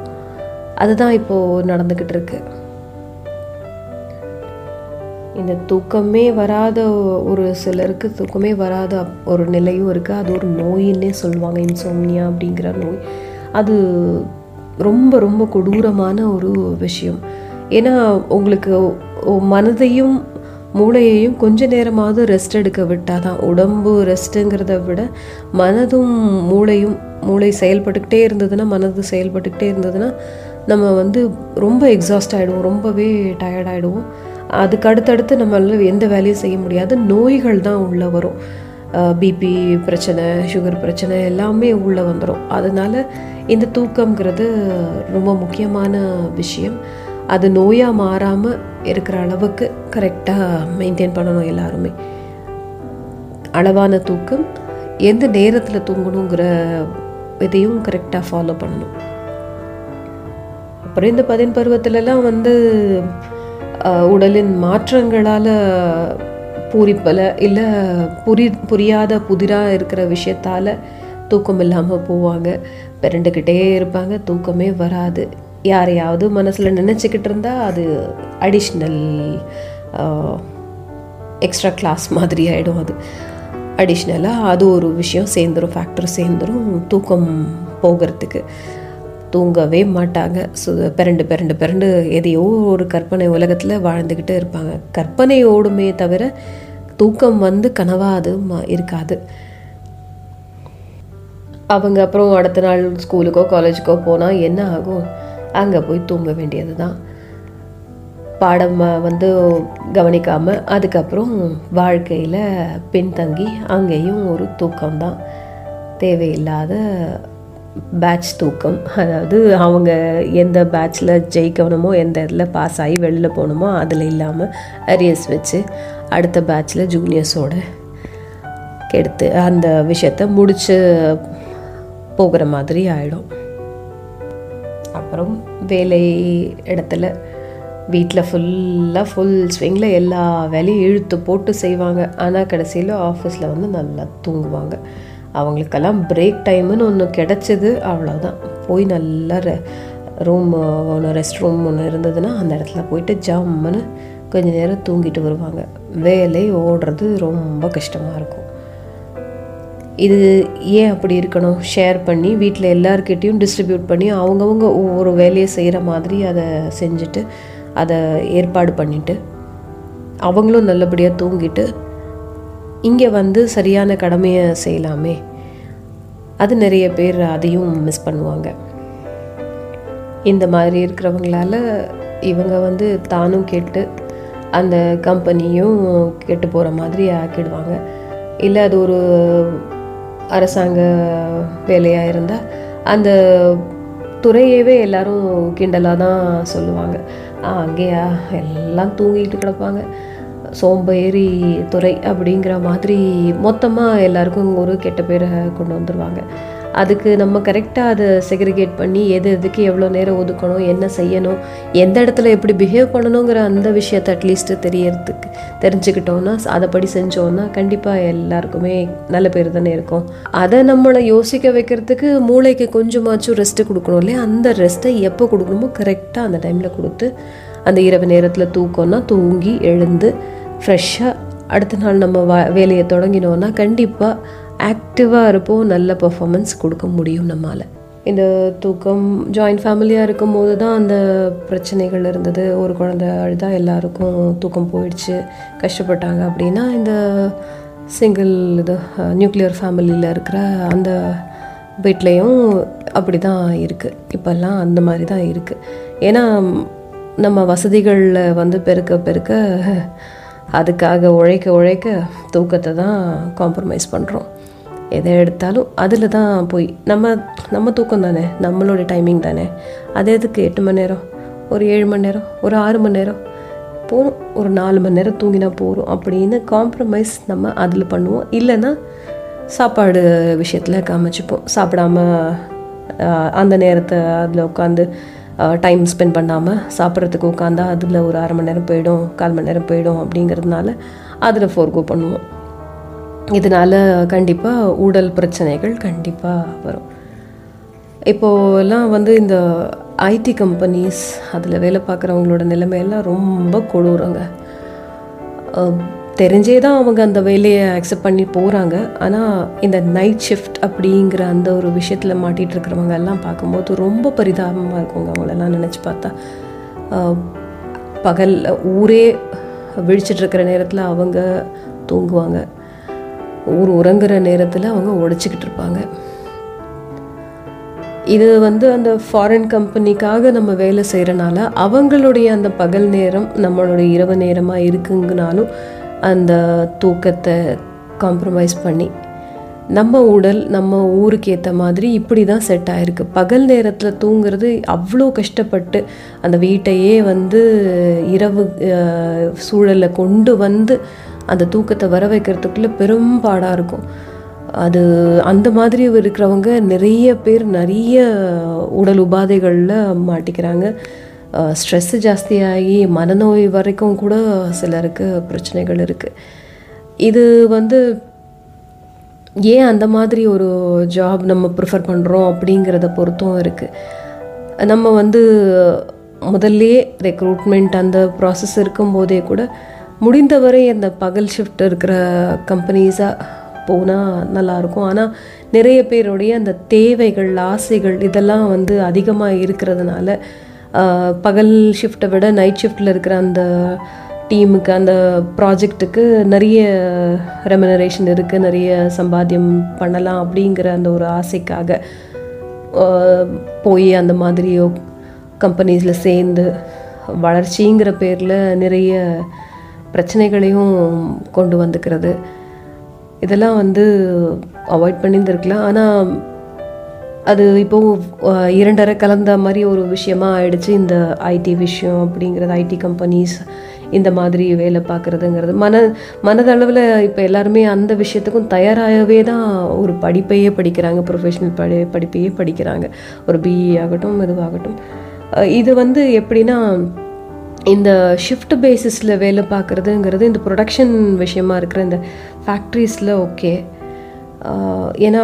S1: அதுதான் இப்போது நடந்துக்கிட்டு இருக்குது இந்த தூக்கமே வராத ஒரு சிலருக்கு தூக்கமே வராத ஒரு நிலையும் இருக்குது அது ஒரு நோயின்னே சொல்லுவாங்க. இன்சோம்னியா அப்படிங்கிற நோய். அது ரொம்ப ரொம்ப கொடூரமான ஒரு விஷயம். ஏன்னா உங்களுக்கு மனதையும் மூளையையும் கொஞ்ச நேரமாவது ரெஸ்ட் எடுக்க விட்டால் தான் உடம்பு ரெஸ்ட்டுங்கிறத விட மனதும் மூளையும் மூளை செயல்பட்டுக்கிட்டே இருந்ததுன்னா மனது செயல்பட்டுக்கிட்டே இருந்ததுன்னா நம்ம வந்து ரொம்ப எக்ஸாஸ்ட் ஆகிடுவோம் ரொம்பவே டயர்ட் ஆகிடுவோம் அதுக்கு அடுத்தடுத்து நம்மளால் எந்த வேலையும் செய்ய முடியாது. நோய்கள் தான் உள்ளே வரும். பிபி பிரச்சனை சுகர் பிரச்சனை எல்லாமே உள்ளே வந்துடும் அதனால் இந்த தூக்கம்ங்கிறது ரொம்ப முக்கியமான விஷயம். அது நோயாக மாறாமல் இருக்கிற அளவுக்கு கரெக்டாக மெயின்டைன் பண்ணணும் எல்லாருமே. அளவான தூக்கம் எந்த நேரத்தில் தூங்கணுங்கிற இதையும் கரெக்டாக ஃபாலோ பண்ணணும். அப்புறம் இந்த பதின் பருவத்திலலாம் வந்து உடலின் மாற்றங்களால் பூரிப்பலை இல்லை புரி புரியாத புதிராக இருக்கிற விஷயத்தால் தூக்கம் இல்லாமல் போவாங்க. பிறண்டுக்கிட்டே இருப்பாங்க தூக்கமே வராது. யாரையாவது மனசில் நினச்சிக்கிட்டு இருந்தால் அது அடிஷ்னல் எக்ஸ்ட்ரா கிளாஸ் மாதிரி ஆகிடும் அது. அடிஷ்னலாக அது ஒரு விஷயம் சேர்ந்துடும் ஃபேக்டர் சேர்ந்துடும் தூக்கம் போகிறதுக்கு. தூங்கவே மாட்டாங்க. சு பிறண்டு பிறண்டு பிறண்டு எதையோ ஒரு கற்பனை உலகத்தில் வாழ்ந்துக்கிட்டு இருப்பாங்க. கற்பனை ஓடுமே தவிர தூக்கம் வந்து கனவாக அது இருக்காது. அவங்க அப்புறம் அடுத்த நாள் ஸ்கூலுக்கோ காலேஜுக்கோ போனால் என்ன ஆகும்? அங்கே போய் தூங்க வேண்டியது தான் பாடம் வந்து கவனிக்காமல் அதுக்கப்புறம் வாழ்க்கையில் பின்தங்கி அங்கேயும் ஒரு தூக்கம்தான். தேவையில்லாத பேட்ச் தூக்கம். அதாவது அவங்க எந்த பேட்சில் ஜெயிக்கணுமோ எந்த இதில் பாஸ் ஆகி வெளியில் போகணுமோ அதில் இல்லாமல் அரியர்ஸ் வச்சு அடுத்த பேட்ச்சில் ஜூனியர்ஸோட கெடுத்து அந்த விஷயத்த முடிச்சு போகிற மாதிரி ஆகிடும் அப்புறம் வேலை இடத்துல வீட்டில் ஃபுல்லாக ஃபுல் ஸ்விங்கில் எல்லா வேலையும் இழுத்து போட்டு செய்வாங்க. ஆனால் கடைசியில் ஆஃபீஸில் வந்து நல்லா தூங்குவாங்க. அவங்களுக்கெல்லாம் பிரேக் டைமுன்னு ஒன்று கிடச்சிது. அவ்வளோதான் போய் நல்லா ரூம் ஒன்று ரெஸ்ட் ரூம் ஒன்று இருந்ததுன்னா அந்த இடத்துல போயிட்டு ஜம்முன்னு கொஞ்ச நேரம் தூங்கிட்டு வருவாங்க. வேலை ஓடுறது ரொம்ப கஷ்டமாக இருக்கும். இது ஏன் அப்படி இருக்கணும்? ஷேர் பண்ணி வீட்டில் எல்லாருக்கிட்டேயும் டிஸ்ட்ரிபியூட் பண்ணி அவங்கவுங்க ஒவ்வொரு வேலையை செய்கிற மாதிரி அதை செஞ்சுட்டு அதை ஏற்பாடு பண்ணிவிட்டு அவங்களும் நல்லபடியாக தூங்கிட்டு இங்கே வந்து சரியான கடமையை செய்யலாமே. அது நிறைய பேர் அதையும் மிஸ் பண்ணுவாங்க. இந்த மாதிரி இருக்கிறவங்களால இவங்க வந்து தானும் கேட்டு அந்த கம்பெனியும் கெட்டு போகிற மாதிரி ஆக்கிடுவாங்க. இல்லை அது ஒரு அரசாங்க வேலையாக இருந்தால் அந்த துறையவே எல்லாரும் கிண்டலாக தான் சொல்லுவாங்க. அங்கேயா? எல்லாம் தூங்கிட்டு கிடப்பாங்க. சோம்பேறி துறை அப்படிங்கிற மாதிரி மொத்தமாக எல்லாருக்கும் ஒரு கெட்ட பேரை கொண்டு வந்துடுவாங்க அதுக்கு நம்ம கரெக்டாக அதை செக்ரிகேட் பண்ணி எது எதுக்கு எவ்வளோ நேரம் ஒதுக்கணும் என்ன செய்யணும் எந்த இடத்துல எப்படி பிஹேவ் பண்ணணுங்கிற அந்த விஷயத்தை அட்லீஸ்ட்டு தெரியறதுக்கு தெரிஞ்சுக்கிட்டோன்னா அதைப்படி செஞ்சோன்னா கண்டிப்பாக எல்லாருக்குமே நல்ல பேர் தானே இருக்கும். அதை நம்மளை யோசிக்க வைக்கிறதுக்கு மூளைக்கு கொஞ்சமாச்சும் ரெஸ்ட்டு கொடுக்கணும் இல்லையா? அந்த ரெஸ்ட்டை எப்போ கொடுக்கணுமோ கரெக்டாக அந்த டைமில் கொடுத்து அந்த இரவு நேரத்தில் தூக்கம்னா தூங்கி எழுந்து ஃப்ரெஷ்ஷாக அடுத்த நாள் நம்ம வா வேலையை தொடங்கினோன்னா கண்டிப்பாக ஆக்டிவாக இருப்போம். நல்ல பர்ஃபாமன்ஸ் கொடுக்க முடியும் நம்மால். இந்த தூக்கம் ஜாயிண்ட் ஃபேமிலியாக இருக்கும் போது தான் அந்த பிரச்சனைகள் இருந்தது. ஒரு குழந்தை அழுதா எல்லாருக்கும் தூக்கம் போயிடுச்சு. கஷ்டப்பட்டாங்க அப்படின்னா இந்த சிங்கிள் இது நியூக்ளியர் ஃபேமிலியில் இருக்கிற அந்த வீட்லேயும் அப்படி தான் இருக்குது இப்போல்லாம் அந்த மாதிரி தான் இருக்குது ஏன்னா நம்ம வசதிகளில் வந்து பெருக்க பெருக்க அதுக்காக உழைக்க உழைக்க தூக்கத்தை தான் காம்ப்ரமைஸ் பண்ணுறோம் எதை எடுத்தாலும் அதில் தான் போய் நம்ம நம்ம தூக்கம் தானே நம்மளோட டைமிங் தானே. அது எதுக்கு எட்டு மணி நேரம் ஒரு ஏழு மணி நேரம் ஒரு ஆறு மணி நேரம்? போகும் ஒரு நாலு மணி நேரம் தூங்கினா போகிறோம் அப்படின்னு காம்ப்ரமைஸ் நம்ம அதில் பண்ணுவோம். இல்லைன்னா சாப்பாடு விஷயத்தில் காமிச்சுப்போம். சாப்பிடாம அந்த நேரத்தை அதில் உட்காந்து டைம் ஸ்பெண்ட் பண்ணாமல் சாப்பிட்றதுக்கு உட்காந்தா அதில் ஒரு அரை மணி நேரம் போயிடும் கால் மணி நேரம் போயிடும் அப்படிங்கிறதுனால அதில் ஃபோர்கோ பண்ணுவோம். இதனால் கண்டிப்பாக உடல் பிரச்சனைகள் கண்டிப்பாக வரும். இப்போலாம் வந்து இந்த ஐடி கம்பெனிஸ் அதில் வேலை பார்க்குறவங்களோட நிலைமையெல்லாம் ரொம்ப கொடூரங்க. தெரிஞ்சே தான் அவங்க அந்த வேலையை அக்செப்ட் பண்ணி போகிறாங்க ஆனால் இந்த நைட் ஷிஃப்ட் அப்படிங்கிற அந்த ஒரு விஷயத்தில் மாட்டிகிட்டு இருக்கிறவங்க எல்லாம் பார்க்கும்போது ரொம்ப பரிதாபமாக இருக்குங்க அவங்களெல்லாம் நினச்சி பார்த்தா. பகல் ஊரே விழிச்சிட்ருக்கிற நேரத்தில் அவங்க தூங்குவாங்க. ஊர் உறங்குற நேரத்தில் அவங்க உழைச்சிக்கிட்டு இருப்பாங்க. இது வந்து அந்த ஃபாரின் கம்பெனிக்காக நம்ம வேலை செய்கிறனால அவங்களுடைய அந்த பகல் நேரம் நம்மளுடைய இரவு நேரமாக இருக்குங்கனாலும் அந்த தூக்கத்தை காம்ப்ரமைஸ் பண்ணி நம்ம உடல் நம்ம ஊருக்கு ஏற்ற மாதிரி இப்படி தான் செட் ஆயிருக்கு. பகல் நேரத்தில் தூங்குறது அவ்வளோ கஷ்டப்பட்டு அந்த வீட்டையே வந்து இரவு சூழலை கொண்டு வந்து அந்த தூக்கத்தை வர வைக்கிறதுக்குள்ளே பெரும்பாடாக இருக்கும். அது அந்த மாதிரி இருக்கிறவங்க நிறைய பேர் நிறைய உடல் உபாதைகளில் மாட்டிக்கிறாங்க. ஸ்ட்ரெஸ்ஸு ஜாஸ்தியாகி மனநோய் வரைக்கும் கூட சிலருக்கு பிரச்சனைகள் இருக்குது இது வந்து ஏன் அந்த மாதிரி ஒரு ஜாப் நம்ம ப்ரிஃபர் பண்ணுறோம் அப்படிங்கிறத பொறுத்தும் இருக்குது நம்ம வந்து முதல்லே ரெக்ரூட்மெண்ட் அந்த ப்ராசஸ் இருக்கும்போதே கூட முடிந்தவரை அந்த பகல் ஷிஃப்ட் இருக்கிற கம்பெனிஸாக போனால் நல்லாயிருக்கும் ஆனால் நிறைய பேருடைய அந்த தேவைகள் ஆசைகள் இதெல்லாம் வந்து அதிகமாக இருக்கிறதுனால பகல் ஷிஃப்ட்டை விட நைட் ஷிஃப்ட்டில் இருக்கிற அந்த டீமுக்கு அந்த ப்ராஜெக்ட்டுக்கு நிறைய ரெமனரேஷன் இருக்குது நிறைய சம்பாத்தியம் பண்ணலாம் அப்படிங்கிற அந்த ஒரு ஆசைக்காக போய் அந்த மாதிரி கம்பெனிஸில் சேர்ந்து வளர்ச்சிங்கிற பேரில் நிறைய பிரச்சனைகளையும் கொண்டு வந்துக்கிறது. இதெல்லாம் வந்து அவாய்ட் பண்ணியிருந்துருக்கலாம். ஆனால் அது இப்போ இரண்டரை கலந்த மாதிரி ஒரு விஷயமா ஆயிடுச்சு. இந்த ஐடி விஷயம் அப்படிங்கிறது ஐடி கம்பெனிஸ் இந்த மாதிரி வேலை பார்க்குறதுங்கிறது. மன மனதளவில் இப்போ எல்லாருமே அந்த விஷயத்துக்கும் தயாராகவே தான் ஒரு படிப்பையே படிக்கிறாங்க. ப்ரொஃபஷனல் படி படிப்பையே படிக்கிறாங்க. ஒரு பிஇ ஆகட்டும் இதுவாகட்டும். இது வந்து எப்படின்னா இந்த ஷிஃப்ட் பேசிஸில் வேலை பார்க்குறதுங்கிறது இந்த ப்ரொடக்ஷன் விஷயமா இருக்கிற இந்த ஃபேக்ட்ரிஸில் ஓகே ஏன்னா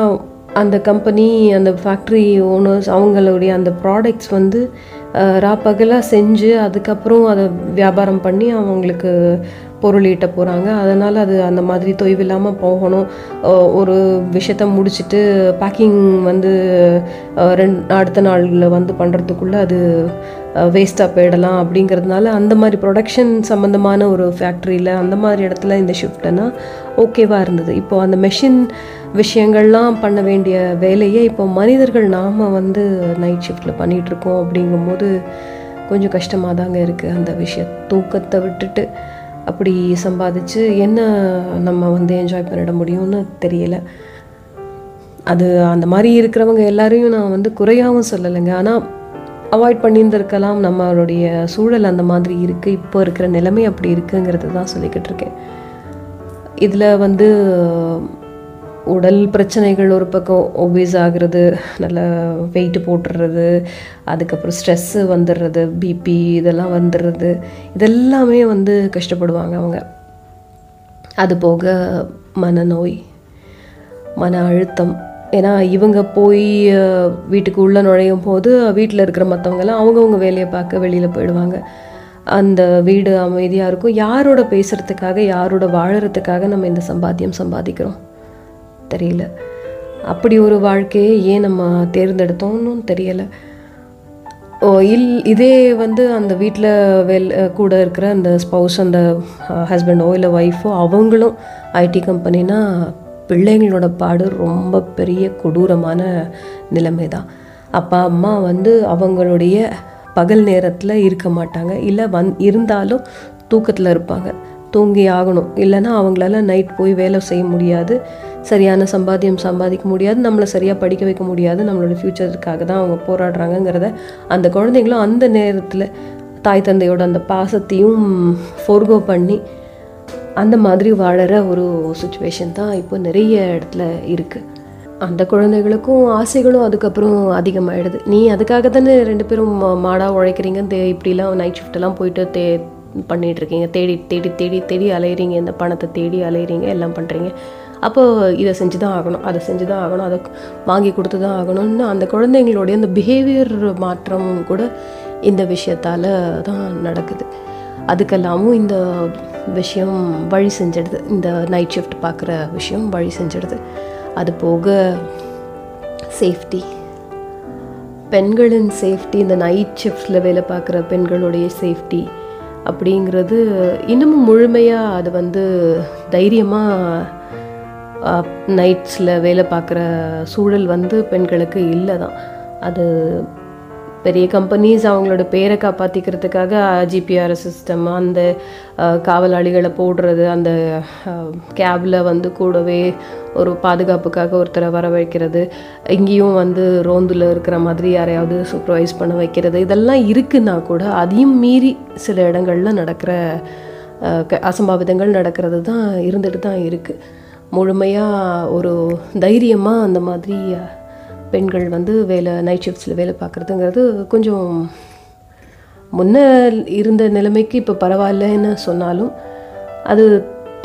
S1: அந்த கம்பெனி அந்த ஃபேக்ட்ரி ஓனர்ஸ் அவங்களுடைய அந்த ப்ராடக்ட்ஸ் வந்து ராப்பகலாக செஞ்சு அதுக்கப்புறம் அதை வியாபாரம் பண்ணி அவங்களுக்கு பொருள் ஈட்ட போகிறாங்க அதனால் அது அந்த மாதிரி தொய்வில்லாமல் போகணும். ஒரு விஷயத்த முடிச்சுட்டு பேக்கிங் வந்து ரெண்டு அடுத்த நாளில் வந்து பண்ணுறதுக்குள்ளே அது வேஸ்ட்டாக போயிடலாம் அப்படிங்கிறதுனால அந்த மாதிரி ப்ரொடக்ஷன் சம்மந்தமான ஒரு ஃபேக்ட்ரியில் அந்த மாதிரி இடத்துல இந்த ஷிஃப்ட்னா ஓகேவாக இருந்தது. இப்போது அந்த மெஷின் விஷயங்கள்லாம் பண்ண வேண்டிய வேலையை இப்போ மனிதர்கள் நாம் வந்து நைட் ஷிஃப்ட்டில் பண்ணிகிட்ருக்கோம் அப்படிங்கும்போது கொஞ்சம் கஷ்டமாக தாங்க இருக்குது அந்த விஷய தூக்கத்தை விட்டுட்டு அப்படி சம்பாதிச்சு என்ன நம்ம வந்து என்ஜாய் பண்ணிட முடியும்னு தெரியலை. அது அந்த மாதிரி இருக்கிறவங்க எல்லாரையும் நான் வந்து குறையாகவும் சொல்லலைங்க. ஆனால் அவாய்ட் பண்ணியிருந்திருக்கலாம். நம்மளுடைய சூழல் அந்த மாதிரி இருக்குது இப்போ இருக்கிற நிலைமை அப்படி இருக்குங்கிறது தான் சொல்லிக்கிட்டு இருக்கேன். இதில் வந்து உடல் பிரச்சனைகள் ஒரு பக்கம் ஒபீஸ் ஆகுறது நல்ல வெயிட் போட்டுடுறது அதுக்கப்புறம் ஸ்ட்ரெஸ்ஸு வந்துடுறது பிபி இதெல்லாம் வந்துடுறது இதெல்லாமே வந்து கஷ்டப்படுவாங்க அவங்க. அது போக மனநோய் மன அழுத்தம். ஏன்னா இவங்க போய் வீட்டுக்கு உள்ளே நுழையும் போது வீட்டில் இருக்கிற மற்றவங்கெல்லாம் அவங்கவுங்க வேலையை பார்க்க வெளியில் போயிடுவாங்க. அந்த வீடு அமைதியாக இருக்கும். யாரோட பேசுகிறதுக்காக யாரோட வாழறதுக்காக நம்ம இந்த சம்பாத்தியம் சம்பாதிக்கிறோம்? தெரியல. அப்படி ஒரு வாழ்க்கையை ஏன் நம்ம தேர்ந்தெடுத்தோம்னு தெரியலை. ஓ இல் இதே வந்து அந்த வீட்டில் வெல் கூட இருக்கிற அந்த ஸ்பௌஸ் அந்த ஹஸ்பண்டோ இல்லை ஒய்ஃபோ அவங்களும் ஐடி கம்பெனினா பிள்ளைங்களோட பாடு ரொம்ப பெரிய கொடூரமான நிலைமை தான் அப்பா அம்மா வந்து அவங்களுடைய பகல் நேரத்தில் இருக்க மாட்டாங்க. இல்லை வந் இருந்தாலும் தூக்கத்தில் இருப்பாங்க. தூங்கி ஆகணும். இல்லைன்னா அவங்களால நைட் போய் வேலை செய்ய முடியாது. சரியான சம்பாத்தியம் சம்பாதிக்க முடியாது நம்மளை சரியாக படிக்க வைக்க முடியாது நம்மளோட ஃப்யூச்சருக்காக தான் அவங்க போராடுறாங்கங்கிறத அந்த குழந்தைங்களும் அந்த நேரத்தில் தாய் தந்தையோட அந்த பாசத்தையும் ஃபோர்கோ பண்ணி அந்த மாதிரி வாழற ஒரு சுச்சுவேஷன் தான் இப்போ நிறைய இடத்துல இருக்குது அந்த குழந்தைகளுக்கும் ஆசைகளும் அதுக்கப்புறம் அதிகமாகிடுது நீ அதுக்காக தானே ரெண்டு பேரும் மா- மாடா உழைக்கிறீங்க தே இப்படிலாம் நைட் ஷிஃப்ட்டெல்லாம் போயிட்டு தே பண்ணிகிட்ருக்கீங்க இருக்கீங்க. தேடி தேடி தேடி தேடி அலையிறீங்க. இந்த பணத்தை தேடி அலையிறீங்க. எல்லாம் பண்ணுறீங்க அப்போது இதை செஞ்சு தான் ஆகணும் அதை செஞ்சு தான் ஆகணும் அதை வாங்கி கொடுத்து தான் ஆகணும்னு அந்த குழந்தைங்களுடைய அந்த பிஹேவியர் மாற்றமும் கூட இந்த விஷயத்தால் தான் நடக்குது. அதுக்கெல்லாமும் இந்த விஷயம் வழி செஞ்சிடுது. இந்த நைட் ஷிஃப்ட் பார்க்குற விஷயம் வழி செஞ்சிடுது. அது போக சேஃப்டி பெண்களின் சேஃப்டி இந்த நைட் ஷிஃப்டில் வேலை பார்க்குற பெண்களுடைய சேஃப்டி அப்படிங்கிறது இன்னமும் முழுமையாக அது வந்து தைரியமாக நைட்ஸில் வேலை பார்க்குற சூழல் வந்து பெண்களுக்கு இல்லை தான் அது பெரிய கம்பெனிஸ் அவங்களோட பேரை காப்பாற்றிக்கிறதுக்காக ஜிபிஆர் சிஸ்டம் அந்த காவலாளிகளை போடுறது அந்த கேபில் வந்து கூடவே ஒரு பாதுகாப்புக்காக ஒருத்தரை வர வைக்கிறது இங்கேயும் வந்து ரோந்தில் இருக்கிற மாதிரி யாரையாவது சூப்பர்வைஸ் பண்ண வைக்கிறது இதெல்லாம் இருக்குன்னா கூட அதையும் மீறி சில இடங்களில் நடக்கிற க- அசம்பாவிதங்கள் நடக்கிறது தான் இருந்துட்டு தான் இருக்குது முழுமையாக ஒரு தைரியமாக அந்த மாதிரி பெண்கள் வந்து வேலை நைட் ஷிஃப்ட்ஸில் வேலை பார்க்குறதுங்கிறது கொஞ்சம் முன்ன இருந்த நிலைமைக்கு இப்போ பரவாயில்லன்னு சொன்னாலும் அது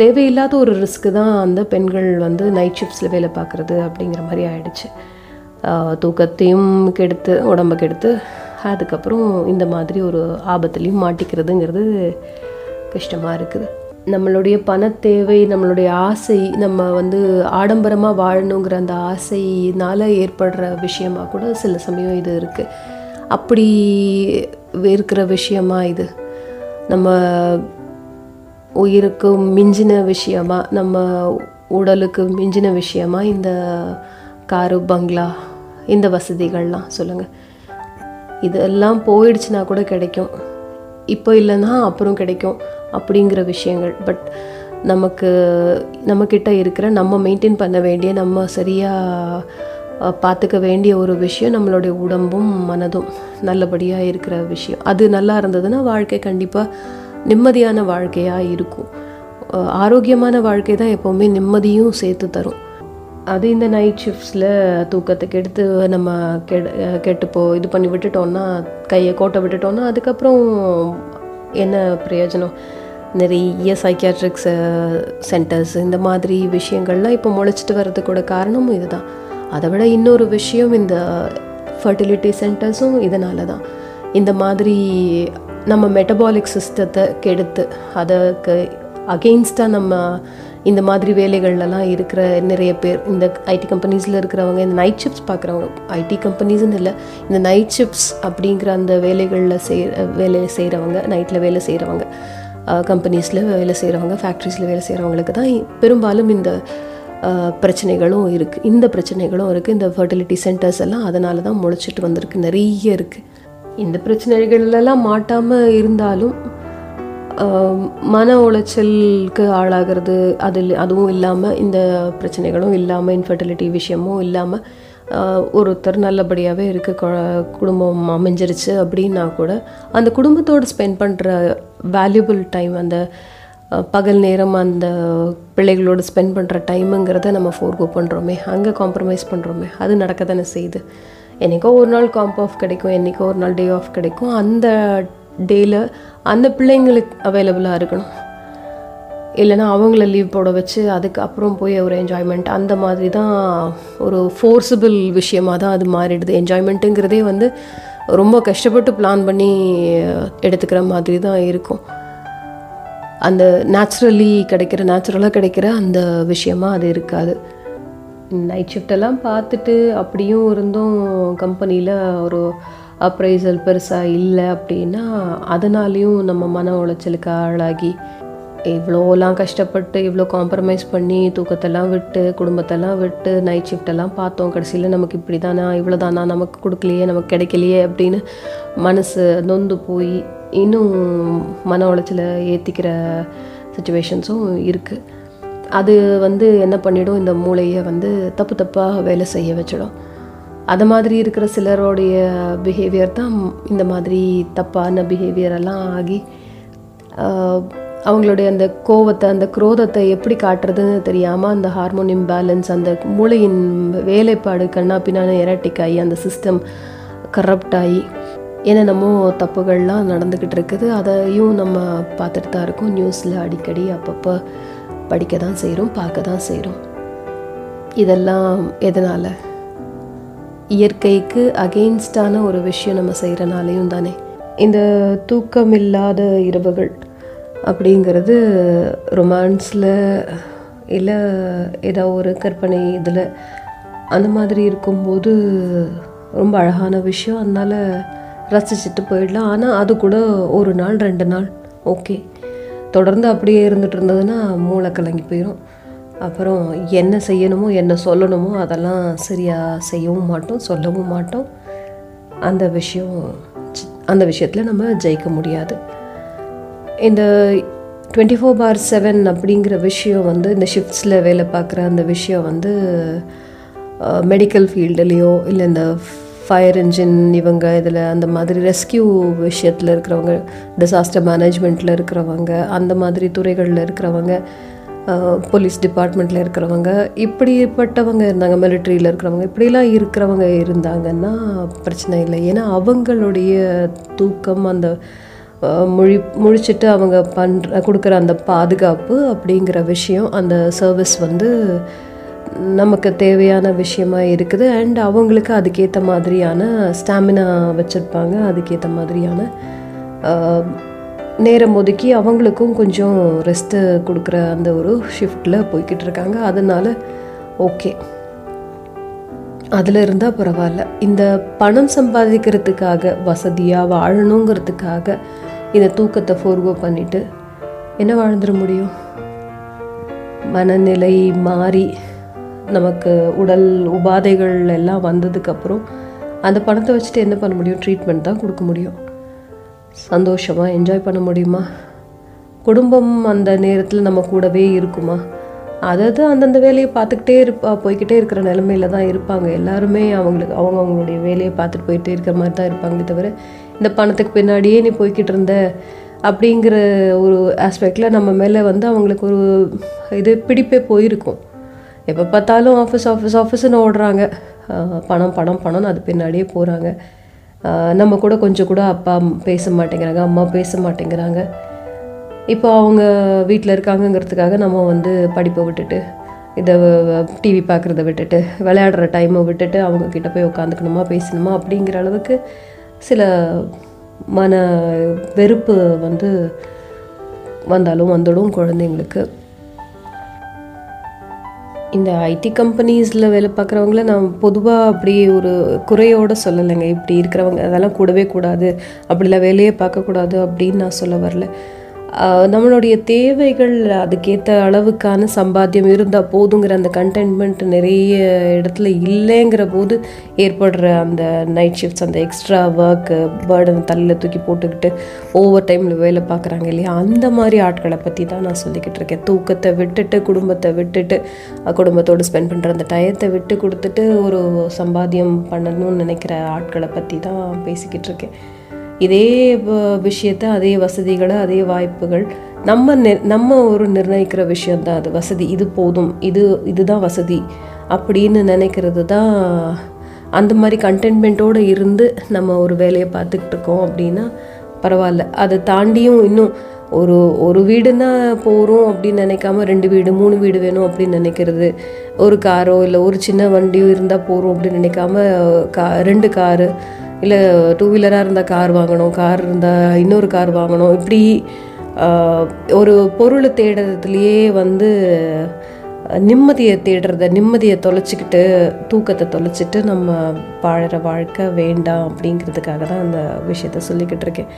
S1: தேவையில்லாத ஒரு ரிஸ்க்கு தான் அந்த பெண்கள் வந்து நைட் ஷிஃப்ட்ஸில் வேலை பார்க்குறது அப்படிங்கிற மாதிரி ஆயிடுச்சு. தூக்கத்தையும் கெடுத்து உடம்ப கெடுத்து அதுக்கப்புறம் இந்த மாதிரி ஒரு ஆபத்துலேயும் மாட்டிக்கிறதுங்கிறது கஷ்டமாக இருக்குது. நம்மளுடைய பணத்தேவை நம்மளுடைய ஆசை நம்ம வந்து ஆடம்பரமாக வாழணுங்கிற அந்த ஆசையினால் ஏற்படுற விஷயமா கூட சில சமயம் இது இருக்குது அப்படி இருக்கிற விஷயமா இது. நம்ம உயிருக்கு மிஞ்சின விஷயமா நம்ம உடலுக்கு மிஞ்சின விஷயமா இந்த காரு பங்களா இந்த வசதிகள்லாம் சொல்லுங்கள் இதெல்லாம் போயிடுச்சுன்னா கூட கிடைக்கும். இப்போ இல்லைன்னா அப்புறம் கிடைக்கும் அப்படிங்கிற விஷயங்கள். பட் நமக்கு நம்மக்கிட்ட இருக்கிற நம்ம மெயின்டைன் பண்ண வேண்டிய நம்ம சரியாக பார்த்துக்க வேண்டிய ஒரு விஷயம் நம்மளுடைய உடம்பும் மனதும் நல்லபடியாக இருக்கிற விஷயம். அது நல்லா இருந்ததுன்னா வாழ்க்கை கண்டிப்பாக நிம்மதியான வாழ்க்கையாக இருக்கும். ஆரோக்கியமான வாழ்க்கை தான் எப்போவுமே நிம்மதியும் சேர்த்து தரும். அது இந்த நைட் ஷிஃப்ட்ஸில் தூக்கத்துக்கு எடுத்து நம்ம கெட் கெட்டுப்போ இது பண்ணி விட்டுட்டோன்னா கையை கோட்டை விட்டுட்டோன்னா அதுக்கப்புறம் என்ன பிரயோஜனம்? நிறைய சைக்கியாட்ரிக்ஸ் சென்டர்ஸ் இந்த மாதிரி விஷயங்கள்லாம் இப்போ முளைச்சிட்டு வர்றதுக்கூட காரணமும் இதுதான். அதை விட இன்னொரு விஷயம் இந்த ஃபர்டிலிட்டி சென்டர்ஸும் இதனால தான் இந்த மாதிரி நம்ம மெட்டபாலிக் சிஸ்டத்தை கெடுத்து அதுக்கு அகெயின்ஸ்டாக நம்ம இந்த மாதிரி வேலைகள்லாம் இருக்கிற நிறைய பேர் இந்த ஐடி கம்பெனிஸில் இருக்கிறவங்க இந்த நைட் ஷிஃப்ட்ஸ் பார்க்குறவங்க ஐடி கம்பெனிஸ்னு இல்லை இந்த நைட் ஷிஃப்ட்ஸ் அப்படிங்கிற அந்த வேலைகளில் செய் வேலை செய்கிறவங்க நைட்டில் வேலை செய்கிறவங்க கம்பெனிஸில் வேலை செய்கிறவங்க ஃபேக்ட்ரிஸில் வேலை செய்கிறவங்களுக்கு தான் பெரும்பாலும் இந்த பிரச்சனைகளும் இருக்குது இந்த பிரச்சனைகளும் இருக்குது இந்த ஃபர்டிலிட்டி சென்டர்ஸ் எல்லாம் அதனால தான் முளைச்சிட்டு வந்திருக்கு. நிறைய இருக்குது இந்த பிரச்சனைகள்லாம் மாட்டாமல் இருந்தாலும் மன உளைச்சலுக்கு ஆளாகிறது அதில் அதுவும் இல்லாமல் இந்த பிரச்சனைகளும் இல்லாமல் இன்ஃபர்டிலிட்டி விஷயமும் இல்லாமல் ஒருத்தர் நல்லபடியாகவே இருக்க குடும்பம் அமைஞ்சிருச்சு அப்படின்னா கூட அந்த குடும்பத்தோடு ஸ்பெண்ட் பண்ணுற வேல்யூபிள் டைம் அந்த பகல் நேரம் அந்த பிள்ளைகளோடு ஸ்பெண்ட் பண்ணுற டைமுங்கிறத நம்ம ஃபோர்கோ பண்ணுறோமே அங்கே காம்ப்ரமைஸ் பண்ணுறோமே அது நடக்க தானே செய்யுது என்றைக்கோ ஒரு நாள் காம்ப் ஆஃப் கிடைக்கும் என்றைக்கோ ஒரு நாள் டே ஆஃப் கிடைக்கும் அந்த டேயில் அந்த பிள்ளைங்களுக்கு அவைலபிளாக இருக்கணும். இல்லைன்னா அவங்கள லீவ் போட வச்சு அதுக்கப்புறம் போய் ஒரு என்ஜாய்மெண்ட் அந்த மாதிரி தான் ஒரு ஃபோர்ஸபிள் விஷயமாக தான் அது மாறிடுது. என்ஜாய்மெண்ட்டுங்கிறதே வந்து ரொம்ப கஷ்டப்பட்டு பிளான் பண்ணி எடுத்துக்கிற மாதிரி தான் இருக்கும். அந்த நேச்சுரலி கிடைக்கிற நேச்சுரலாக கிடைக்கிற அந்த விஷயமா அது இருக்காது. நைட் ஷிஃப்டெல்லாம் பார்த்துட்டு அப்படியும் இருந்தும் கம்பெனியில் ஒரு அப்ரைசல் பெருசாக இல்லை அப்படின்னா அதனாலேயும் நம்ம மன உளைச்சலுக்கு ஆளாகி இவ்வளோலாம் கஷ்டப்பட்டு இவ்வளோ காம்ப்ரமைஸ் பண்ணி தூக்கத்தெல்லாம் விட்டு குடும்பத்தெல்லாம் விட்டு நைட் ஷிஃப்டெல்லாம் பார்த்தோம். கடைசியில் நமக்கு இப்படி தானா இவ்வளோ தானா நமக்கு கொடுக்கலையே நமக்கு கிடைக்கலையே அப்படின்னு மனசு நொந்து போய் இன்னும் மன உளைச்சலை ஏற்றிக்கிற சுச்சுவேஷன்ஸும் இருக்குது அது வந்து என்ன பண்ணிடும் இந்த மூளையை வந்து தப்பு தப்பாக வேலை செய்ய வச்சிடும். அது மாதிரி இருக்கிற சிலருடைய பிஹேவியர் தான் இந்த மாதிரி தப்பான பிஹேவியரெல்லாம் ஆகி அவங்களுடைய அந்த கோவத்தை அந்த குரோதத்தை எப்படி காட்டுறதுன்னு தெரியாமல் அந்த ஹார்மோன் இம்பேலன்ஸ் அந்த மூளையின் வேலைப்பாடு கண்ணா பின்னான எரட்டிக் ஆகி அந்த சிஸ்டம் கரப்ட் ஆகி என்னென்னமோ தப்புகள்லாம் நடந்துக்கிட்டு இருக்குது. அதையும் நம்ம பார்த்துட்டு தான் இருக்கோம். நியூஸில் அடிக்கடி அப்பப்போ படிக்க தான் செய்கிறோம் பார்க்க தான் செய்கிறோம் இதெல்லாம் எதனால்? இயற்கைக்கு அகெயின்ஸ்டான ஒரு விஷயம் நம்ம செய்கிறனாலையும் தானே. இந்த தூக்கமில்லாத இரவுகள் அப்படிங்கிறது ரொமான்ஸில் இல்லை ஏதோ ஒரு கற்பனை இதில் அந்த மாதிரி இருக்கும்போது ரொம்ப அழகான விஷயம். அதனால் ரசிச்சுட்டு போயிடலாம். ஆனால் அது கூட ஒரு நாள் ரெண்டு நாள். ஓகே. தொடர்ந்து அப்படியே இருந்துகிட்டு இருந்ததுன்னா மூளை கலங்கி போயிடும் அப்புறம் என்ன செய்யணுமோ என்ன சொல்லணுமோ அதெல்லாம் சரியாக செய்யவும் மாட்டோம் சொல்லவும் மாட்டோம். அந்த விஷயம் அந்த விஷயத்தில் நம்ம ஜெயிக்க முடியாது. இந்த டுவெண்ட்டி ஃபோர் பார் செவன் அப்படிங்கிற விஷயம் வந்து இந்த ஷிஃப்ட்ஸில் வேலை பார்க்குற அந்த விஷயம் வந்து மெடிக்கல் ஃபீல்டுலேயோ இல்லை இந்த ஃபயர் இன்ஜின் இவங்க இதில் அந்த மாதிரி ரெஸ்கியூ விஷயத்தில் இருக்கிறவங்க டிசாஸ்டர் மேனேஜ்மெண்ட்டில் இருக்கிறவங்க அந்த மாதிரி துறைகளில் இருக்கிறவங்க போலீஸ் டிபார்ட்மெண்ட்டில் இருக்கிறவங்க இப்படிப்பட்டவங்க இருந்தாங்க மிலிட்ரியில் இருக்கிறவங்க இப்படிலாம் இருக்கிறவங்க இருந்தாங்கன்னா பிரச்சனை இல்லை. ஏன்னா அவங்களுடைய தூக்கம் அந்த முழி முழிச்சிட்டு அவங்க பண்ணுற கொடுக்குற அந்த பாதுகாப்பு அப்படிங்கிற விஷயம் அந்த சர்வீஸ் வந்து நமக்கு தேவையான விஷயமா இருக்குது. அண்ட் அவங்களுக்கு அதுக்கேற்ற மாதிரியான ஸ்டாமினா வச்சுருப்பாங்க. அதுக்கேற்ற மாதிரியான நேரம் ஒதுக்கி அவங்களுக்கும் கொஞ்சம் ரெஸ்ட்டு கொடுக்குற அந்த ஒரு ஷிஃப்டில் போய்கிட்டு இருக்காங்க. அதனால ஓகே அதில் இருந்தால் பரவாயில்ல. இந்த பணம் சம்பாதிக்கிறதுக்காக வசதியாக வாழணுங்கிறதுக்காக இந்த தூக்கத்தை ஃபோர்கோ பண்ணிவிட்டு என்ன வாழ்ந்துட முடியும்? மனநிலை மாறி நமக்கு உடல் உபாதைகள் எல்லாம் வந்ததுக்கப்புறம் அந்த பணத்தை வச்சுட்டு என்ன பண்ண முடியும்? ட்ரீட்மெண்ட் தான் கொடுக்க முடியும். சந்தோஷமாக என்ஜாய் பண்ண முடியுமா? குடும்பம் அந்த நேரத்தில் நம்ம கூடவே இருக்குமா? அதாவது அந்தந்த வேலையை பார்த்துக்கிட்டே இருப்பா போய்கிட்டே இருக்கிற நிலமையில தான் இருப்பாங்க. எல்லாருமே அவங்களுக்கு அவங்க அவங்களுடைய வேலையை பார்த்துட்டு போயிட்டே இருக்கிற மாதிரி தான் இருப்பாங்களே தவிர இந்த பணத்துக்கு பின்னாடியே நீ போய்கிட்டு இருந்த அப்படிங்கிற ஒரு ஆஸ்பெக்டில் நம்ம மேலே வந்து அவங்களுக்கு ஒரு இது பிடிப்பே போயிருக்கும். எப்போ பார்த்தாலும் ஆஃபீஸ் ஆஃபீஸ் ஆஃபீஸ்னு ஓடுறாங்க. பணம் பணம் பணம்னு அது பின்னாடியே போகிறாங்க நம்ம கூட கொஞ்சம் கூட அப்பா பேச மாட்டேங்கிறாங்க அம்மா பேச மாட்டேங்கிறாங்க. இப்போ அவங்க வீட்டில் இருக்காங்கங்கிறதுக்காக நம்ம வந்து படிப்பை விட்டுட்டு இதை டிவி பார்க்குறத விட்டுட்டு விளையாடுற டைமை விட்டுட்டு அவங்க கிட்ட போய் உட்காந்துக்கணுமா பேசணுமா அப்படிங்கிற அளவுக்கு சில மன வெறுப்பு வந்து வந்தாலும் வந்துடும் குழந்தைங்களுக்கு. இந்த ஐடி கம்பெனிஸில் வேலை பார்க்குறவங்கள நான் பொதுவாக அப்படி ஒரு குறையோடு சொல்லலைங்க. இப்படி இருக்கிறவங்க அதெல்லாம் கூடவே கூடாது. அப்படிலாம் வேலையே பார்க்கக்கூடாது அப்படின்னு நான் சொல்ல வரல. நம்மளுடைய தேவைகள் அதுக்கேற்ற அளவுக்கான சம்பாத்தியம் இருந்தால் போதுங்கிற அந்த கண்டென்ட்மெண்ட் நிறைய இடத்துல இல்லைங்கிற போது ஏற்படுற அந்த நைட் ஷிஃப்ட்ஸ் அந்த எக்ஸ்ட்ரா ஒர்க் பேர்டன் தலையில் தூக்கி போட்டுக்கிட்டு ஓவர் டைமில் வேலை பார்க்குறாங்க இல்லையா? அந்த மாதிரி ஆட்களை பற்றி தான் நான் சொல்லிக்கிட்டு இருக்கேன். தூக்கத்தை விட்டுட்டு குடும்பத்தை விட்டுட்டு குடும்பத்தோடு ஸ்பெண்ட் பண்ணுற அந்த டயத்தை விட்டு கொடுத்துட்டு ஒரு சம்பாத்தியம் பண்ணணும்னு நினைக்கிற ஆட்களை பற்றி தான் பேசிக்கிட்டு இருக்கேன். இதே விஷயத்த விஷயத்தை அதே வசதிகளை அதே வாய்ப்புகள் நம்ம நம்ம ஒரு நிர்ணயிக்கிற விஷயந்தான் அது வசதி. இது போதும். இது இதுதான் வசதி. அப்படின்னு நினைக்கிறது தான் அந்த மாதிரி கண்டென்ட்மெண்ட்டோடு இருந்து நம்ம ஒரு வேலையை பார்த்துக்கிட்டு இருக்கோம் அப்படின்னா பரவாயில்ல. அதை தாண்டியும் இன்னும் ஒரு ஒரு வீடுனா போகிறோம் அப்படின்னு நினைக்காம ரெண்டு வீடு மூணு வீடு வேணும் அப்படின்னு நினைக்கிறது. ஒரு காரோ இல்லை ஒரு சின்ன வண்டியோ இருந்தால் போகிறோம் அப்படின்னு நினைக்காம கா ரெண்டு காரு இல்லை டூ வீலராக இருந்தால் கார் வாங்கணும் கார் இருந்தால் இன்னொரு கார் வாங்கணும். இப்படி ஒரு பொருளை தேடுறதுலையே வந்து நிம்மதியை தேடுறத நிம்மதியை தொலைச்சிக்கிட்டு தூக்கத்தை தொலைச்சிட்டு நம்ம வாழற வாழ்க்கை வேண்டாம் அப்படிங்கிறதுக்காக தான் அந்த விஷயத்த சொல்லிக்கிட்டு இருக்கேன்.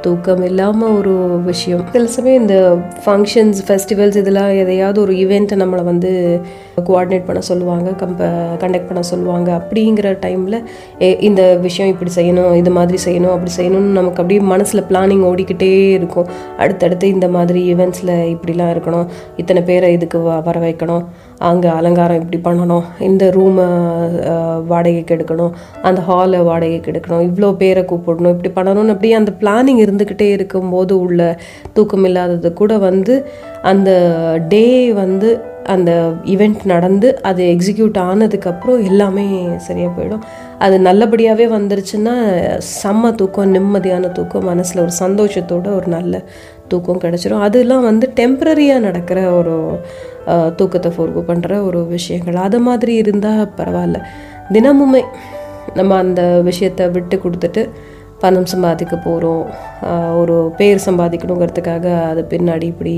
S1: தூக்கம் இல்லாமல் ஒரு விஷயம். சில சமயம் இந்த ஃபங்க்ஷன்ஸ் ஃபெஸ்டிவல்ஸ் இதெல்லாம் எதையாவது ஒரு ஈவெண்ட்டை நம்மளை வந்து கோஆர்டினேட் பண்ண சொல்லுவாங்க கம்ப கண்டக்ட் பண்ண சொல்லுவாங்க. அப்படிங்கிற டைமில் இந்த விஷயம் இப்படி செய்யணும் இது மாதிரி செய்யணும் அப்படி செய்யணும்னு நமக்கு அப்படியே மனசில் பிளானிங் ஓடிக்கிட்டே இருக்கும். அடுத்தடுத்து இந்த மாதிரி ஈவெண்ட்ஸில் இப்படிலாம் இருக்கணும். இத்தனை பேரை இதுக்கு வ- வர வைக்கணும். அங்கே அலங்காரம் இப்படி பண்ணணும்? இந்த ரூமை வாடகைக்கு எடுக்கணும். அந்த ஹாலை வாடகைக்கு எடுக்கணும். இவ்வளோ பேரை கூப்பிடணும். இப்படி பண்ணணும்னு அப்படியே அந்த பிளானிங் இருந்துக்கிட்டே இருக்கும்போது உள்ள தூக்கம் இல்லாதது கூட வந்து அந்த டே வந்து அந்த ஈவெண்ட் நடந்து அது எக்ஸிக்யூட் ஆனதுக்கப்புறம் எல்லாமே சரியாக போயிடும். அது நல்லபடியாகவே வந்துருச்சுன்னா செம்ம தூக்கம் நிம்மதியான தூக்கம் மனசில் ஒரு சந்தோஷத்தோட ஒரு நல்ல தூக்கம் கிடச்சிரும். அதெல்லாம் வந்து டெம்ப்ரரியாக நடக்கிற ஒரு தூக்கத்தை ஃபோர்கோ பண்ணுற ஒரு விஷயங்கள். அது மாதிரி இருந்தால் பரவாயில்ல. தினமுமே நம்ம அந்த விஷயத்தை விட்டு கொடுத்துட்டு பணம் சம்பாதிக்க போகிறோம் ஒரு பேர் சம்பாதிக்கணுங்கிறதுக்காக அது பின்னாடி இப்படி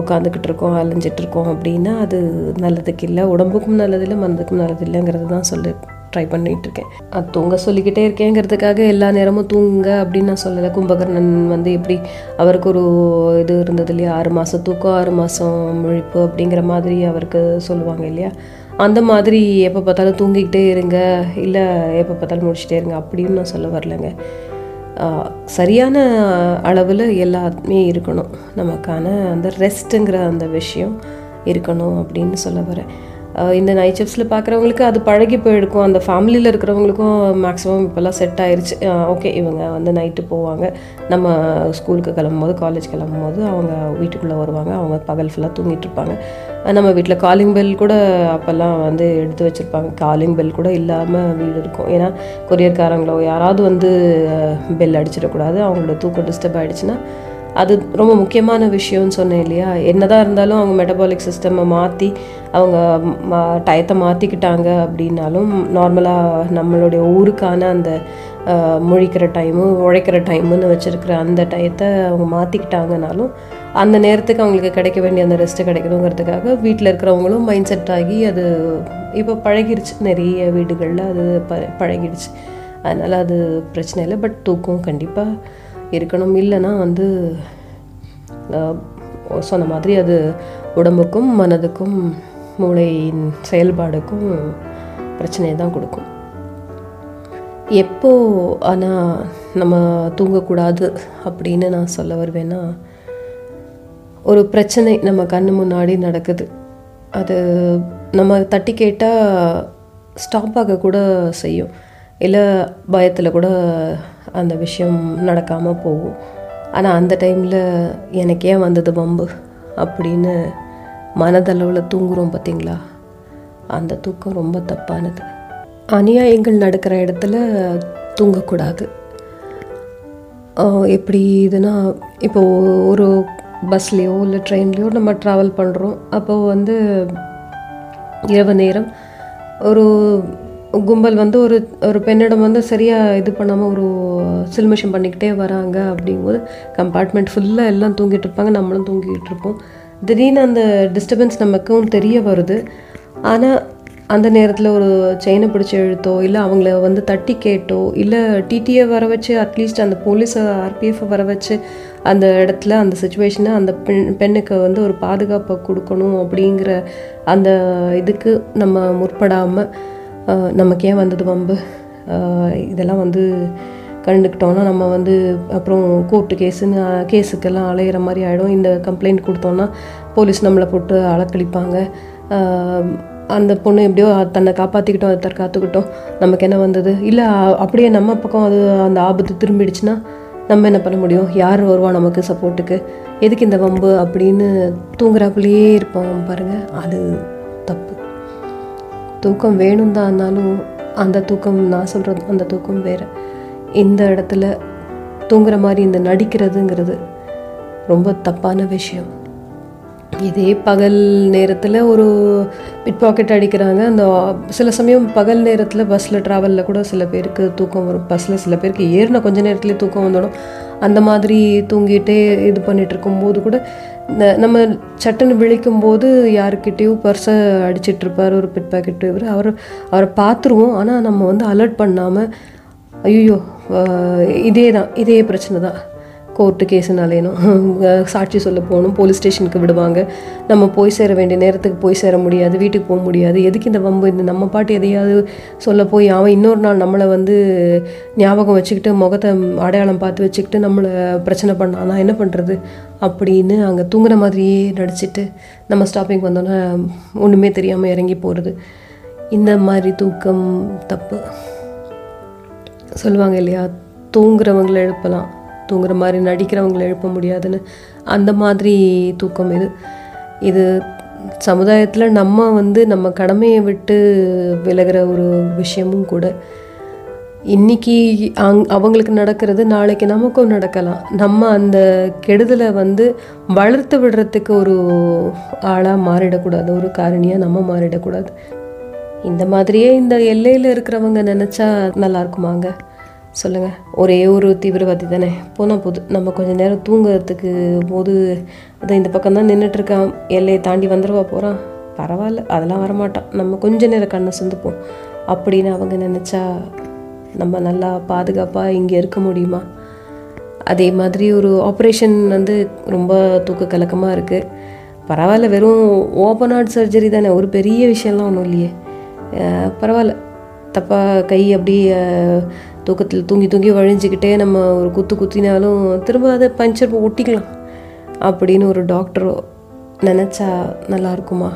S1: உட்காந்துக்கிட்டு இருக்கோம் அலைஞ்சிட்ருக்கோம் அப்படின்னா அது நல்லதுக்கு இல்லை. உடம்புக்கும் நல்லதில்லை மனதுக்கும் நல்லதில்லைங்கிறது தான் சொல்லு ட்ரை பண்ணிகிட்ருக்கேன் அது தூங்க சொல்லிக்கிட்டே இருக்கேங்கிறதுக்காக எல்லா நேரமும் தூங்க அப்படின்னு நான் சொல்லலை. கும்பகர்ணன் வந்து எப்படி அவருக்கு ஒரு இது இருந்தது இல்லையா? ஆறு மாதம் தூக்கம் ஆறு மாதம் முழிப்பு அப்படிங்கிற மாதிரி அவருக்கு சொல்லுவாங்க இல்லையா? அந்த மாதிரி எப்போ பார்த்தாலும் தூங்கிக்கிட்டே இருங்க. இல்லை எப்போ பார்த்தாலும் முடிச்சுட்டே இருங்க அப்படின்னு நான் சொல்ல வரலைங்க. சரியான அளவில் எல்லாத்துமே இருக்கணும். நமக்கான அந்த ரெஸ்ட்டுங்கிற அந்த விஷயம் இருக்கணும் அப்படின்னு சொல்ல வரேன். இந்த நைட் ஷிஃப்ட்ஸில் பார்க்குறவங்களுக்கு அது பழகி போயிருக்கும். அந்த ஃபேமிலியில் இருக்கிறவங்களுக்கும் மேக்ஸிமம் இப்போல்லாம் செட் ஆயிடுச்சு ஓகே இவங்க வந்து நைட்டு போவாங்க. நம்ம ஸ்கூலுக்கு கிளம்பும்போது காலேஜ் கிளம்பும்போது அவங்க வீட்டுக்குள்ளே வருவாங்க. அவங்க பகல் ஃபுல்லாக தூங்கிட்டு இருப்பாங்க. நம்ம வீட்டில் காலிங் பெல் கூட அப்போல்லாம் வந்து எடுத்து வச்சுருப்பாங்க. காலிங் பெல் கூட இல்லாமல் வீடு இருக்கும். ஏன்னா கொரியர்காரங்களோ யாராவது வந்து பெல் அடிச்சிடக்கூடாது. அவங்களோட தூக்கம் டிஸ்டர்ப் ஆகிடுச்சுன்னா அது ரொம்ப முக்கியமான விஷயம்னு சொன்னேன் இல்லையா? என்னதான் இருந்தாலும் அவங்க மெட்டபாலிக் சிஸ்டமை மாற்றி அவங்க டயத்தை மாற்றிக்கிட்டாங்க அப்படின்னாலும் நார்மலாக நம்மளுடைய ஊருக்கான அந்த முழிக்கிற டைமு உழைக்கிற டைமுன்னு வச்சுருக்கிற அந்த டயத்தை அவங்க மாற்றிக்கிட்டாங்கனாலும் அந்த நேரத்துக்கு அவங்களுக்கு கிடைக்க வேண்டிய அந்த ரெஸ்ட்டு கிடைக்கணுங்கிறதுக்காக வீட்டில் இருக்கிறவங்களும் மைண்ட் செட் ஆகி அது இப்போ பழகிடுச்சு நிறைய வீடுகளில் அது ப பழகிடுச்சு. அதனால் அது பிரச்சனை இல்லை. பட் தூக்கம் கண்டிப்பாக இருக்கணும். இல்லைன்னா வந்து ஆஹ், சொன்ன மாதிரி அது உடம்புக்கும் மனதுக்கும் மூளையின் செயல்பாடுக்கும் பிரச்சனையை தான் கொடுக்கும். எப்போ ஆனால் நம்ம தூங்கக்கூடாது அப்படின்னு நான் சொல்ல வருவேன்னா ஒரு பிரச்சனை நம்ம கண்ணு முன்னாடி நடக்குது. அது நம்ம தட்டி கேட்டால் ஸ்டாப் ஆக கூட செய்யும். இல்லை பயத்தில் கூட அந்த விஷயம் நடக்காமல் போகும். ஆனால் அந்த டைமில் எனக்கு ஏன் வந்தது வம்பு? அப்படின்னு மனதளவில் தூங்குறோம் பார்த்தீங்களா அந்த தூக்கம் ரொம்ப தப்பானது. அநியாயங்கள் நடக்கிற இடத்துல தூங்கக்கூடாது. எப்படி இதுனா இப்போ ஒரு பஸ்லேயோ இல்லை ட்ரெயின்லேயோ நம்ம ட்ராவல் பண்ணுறோம் அப்போது வந்து இரவு நேரம் ஒரு கும்பல் வந்து ஒரு ஒரு பெண்ணிடம் வந்து சரியாக இது பண்ணாமல் ஒரு சில்மிஷம் பண்ணிக்கிட்டே வராங்க அப்படிங்கும்போது கம்பார்ட்மெண்ட் ஃபுல்லாக எல்லாம் தூங்கிட்டு இருப்பாங்க. நம்மளும் தூங்கிட்டு இருப்போம். திடீர்னு அந்த டிஸ்டர்பன்ஸ் நமக்கும் தெரிய வருது. ஆனால் அந்த நேரத்தில் ஒரு செயினை பிடிச்சி இழுத்தோ இல்லை அவங்கள வந்து தட்டி கேட்டோ இல்லை டிடியை வர வச்சு அட்லீஸ்ட் அந்த போலீஸை ஆர்பிஎஃப்பை வர வச்சு அந்த இடத்துல அந்த சுச்சுவேஷனை அந்த பெண் பெண்ணுக்கு வந்து ஒரு பாதுகாப்பை கொடுக்கணும் அப்படிங்கிற அந்த இதுக்கு நம்ம முற்படாமல் நமக்கு ஏன் வந்தது வம்பு? இதெல்லாம் வந்து கண்டுக்கிட்டோன்னா நம்ம வந்து அப்புறம் கோர்ட்டு கேஸுன்னு கேஸுக்கெல்லாம் அலையிற மாதிரி ஆகிடும் இந்த கம்ப்ளைண்ட் கொடுத்தோன்னா போலீஸ் நம்மளை போட்டு அளக்களிப்பாங்க அந்த பொண்ணு எப்படியோ தன்னை காப்பாற்றிக்கிட்டோம் அதை தற்காத்துக்கிட்டோம். நமக்கு என்ன வந்தது? இல்லை அப்படியே நம்ம பக்கம் அது அந்த ஆபத்து திரும்பிடுச்சுன்னா நம்ம என்ன பண்ண முடியும்? யார் வருவா நமக்கு சப்போர்ட்டுக்கு எதுக்கு இந்த வம்பு அப்படின்னு தூங்குறாப்புலேயே இருப்போம் பாருங்கள் அது தப்பு. தூக்கம் வேணும் தான் அந்த தூக்கம் நான் சொல்கிறது அந்த தூக்கம் வேறு. இந்த இடத்துல தூங்குற மாதிரி இந்த நடிக்கிறதுங்கிறது ரொம்ப தப்பான விஷயம். இதே பகல் நேரத்தில் ஒரு பிட் பாக்கெட் அடிக்கிறாங்க. அந்த சில சமயம் பகல் நேரத்தில் பஸ்ஸில் ட்ராவலில் கூட சில பேருக்கு தூக்கம் வரும். பஸ்ஸில் சில பேருக்கு ஏறின கொஞ்ச நேரத்துலேயே தூக்கம் வந்துடும். அந்த மாதிரி தூங்கிட்டே இது பண்ணிகிட்டு இருக்கும்போது கூட நம்ம சட்டுன்னு விழிக்கும் போது யாருக்கிட்டேயோ பர்ஸை அடிச்சிட்டு இருப்பார் ஒரு பிட் பாக்கெட் இவர் அவர் அவரை பார்த்துருவோம் ஆனால் நம்ம வந்து அலர்ட் பண்ணாமல் ஐயோ இதே தான் இதே பிரச்சனை தான் கோர்ட்டு கேஸுனாலேனும் சாட்சி சொல்ல போகணும் போலீஸ் ஸ்டேஷனுக்கு விடுவாங்க. நம்ம போய் சேர வேண்டிய நேரத்துக்கு போய் சேர முடியாது வீட்டுக்கு போக முடியாது. எதுக்கு இந்த வம்பு? இந்த நம்ம பாட்டு எதையாவது சொல்ல போய் அவன் இன்னொரு நாள் நம்மளை வந்து ஞாபகம் வச்சுக்கிட்டு முகத்தை அடையாளம் பார்த்து வச்சுக்கிட்டு நம்மளை பிரச்சனை பண்ணானா என்ன பண்ணுறது அப்படின்னு அங்கே தூங்குற மாதிரியே நடிச்சிட்டு நம்ம ஸ்டாப்பிங் வந்தோன்னே ஒன்றுமே தெரியாமல் இறங்கி போகிறது இந்த மாதிரி தூக்கம் தப்பு. சொல்லுவாங்க இல்லையா? தூங்குறவங்கள எழுப்பலாம். தூங்குற மாதிரி நடிக்கிறவங்களை எழுப்ப முடியாதுன்னு. அந்த மாதிரி தூக்கம் இது. இது சமுதாயத்தில் நம்ம வந்து நம்ம கடமையை விட்டு விலகிற ஒரு விஷயமும் கூட இன்னைக்கு அங் அவங்களுக்கு நடக்கிறது நாளைக்கு நமக்கும் நடக்கலாம். நம்ம அந்த கெடுதலை வந்து வளர்த்து விடுறதுக்கு ஒரு ஆளாக மாறிடக்கூடாது ஒரு காரணியாக நம்ம மாறிடக்கூடாது. இந்த மாதிரியே இந்த எல்லையில் இருக்கிறவங்க நினச்சா நல்லா இருக்குமாங்க சொல்லுங்கள் ஒரே ஒரு தீவிரவாதி தானே. போனால் போது. நம்ம கொஞ்ச நேரம் தூங்குறதுக்கு போது அதை இந்த பக்கம் தான் நின்றுட்டுருக்கான் எல்லையை தாண்டி வந்துடுவா போகிறான் பரவாயில்ல. அதெல்லாம் வரமாட்டான். நம்ம கொஞ்ச நேரம் கண்ணை சிந்துப்போம். அப்படின்னு அவங்க நினச்சா நம்ம நல்லா பாதுகாப்பாக இங்கே இருக்க முடியுமா? அதே மாதிரி ஒரு ஆப்ரேஷன் வந்து ரொம்ப தூக்க கலக்கமாக இருக்குது பரவாயில்ல வெறும் ஓப்பன் ஹார்ட் சர்ஜரி தானே ஒரு பெரிய விஷயம்லாம் ஒன்றும் இல்லையே. பரவாயில்ல. தப்பாக கை அப்படியே தூக்கத்தில் தூங்கி தூங்கி வழிஞ்சிக்கிட்டே நம்ம ஒரு குத்து குத்தினாலும் திரும்ப அதை பஞ்சர் ஒட்டிக்கலாம். அப்படின்னு ஒரு டாக்டரோ நினச்சா நல்லா இருக்குமா?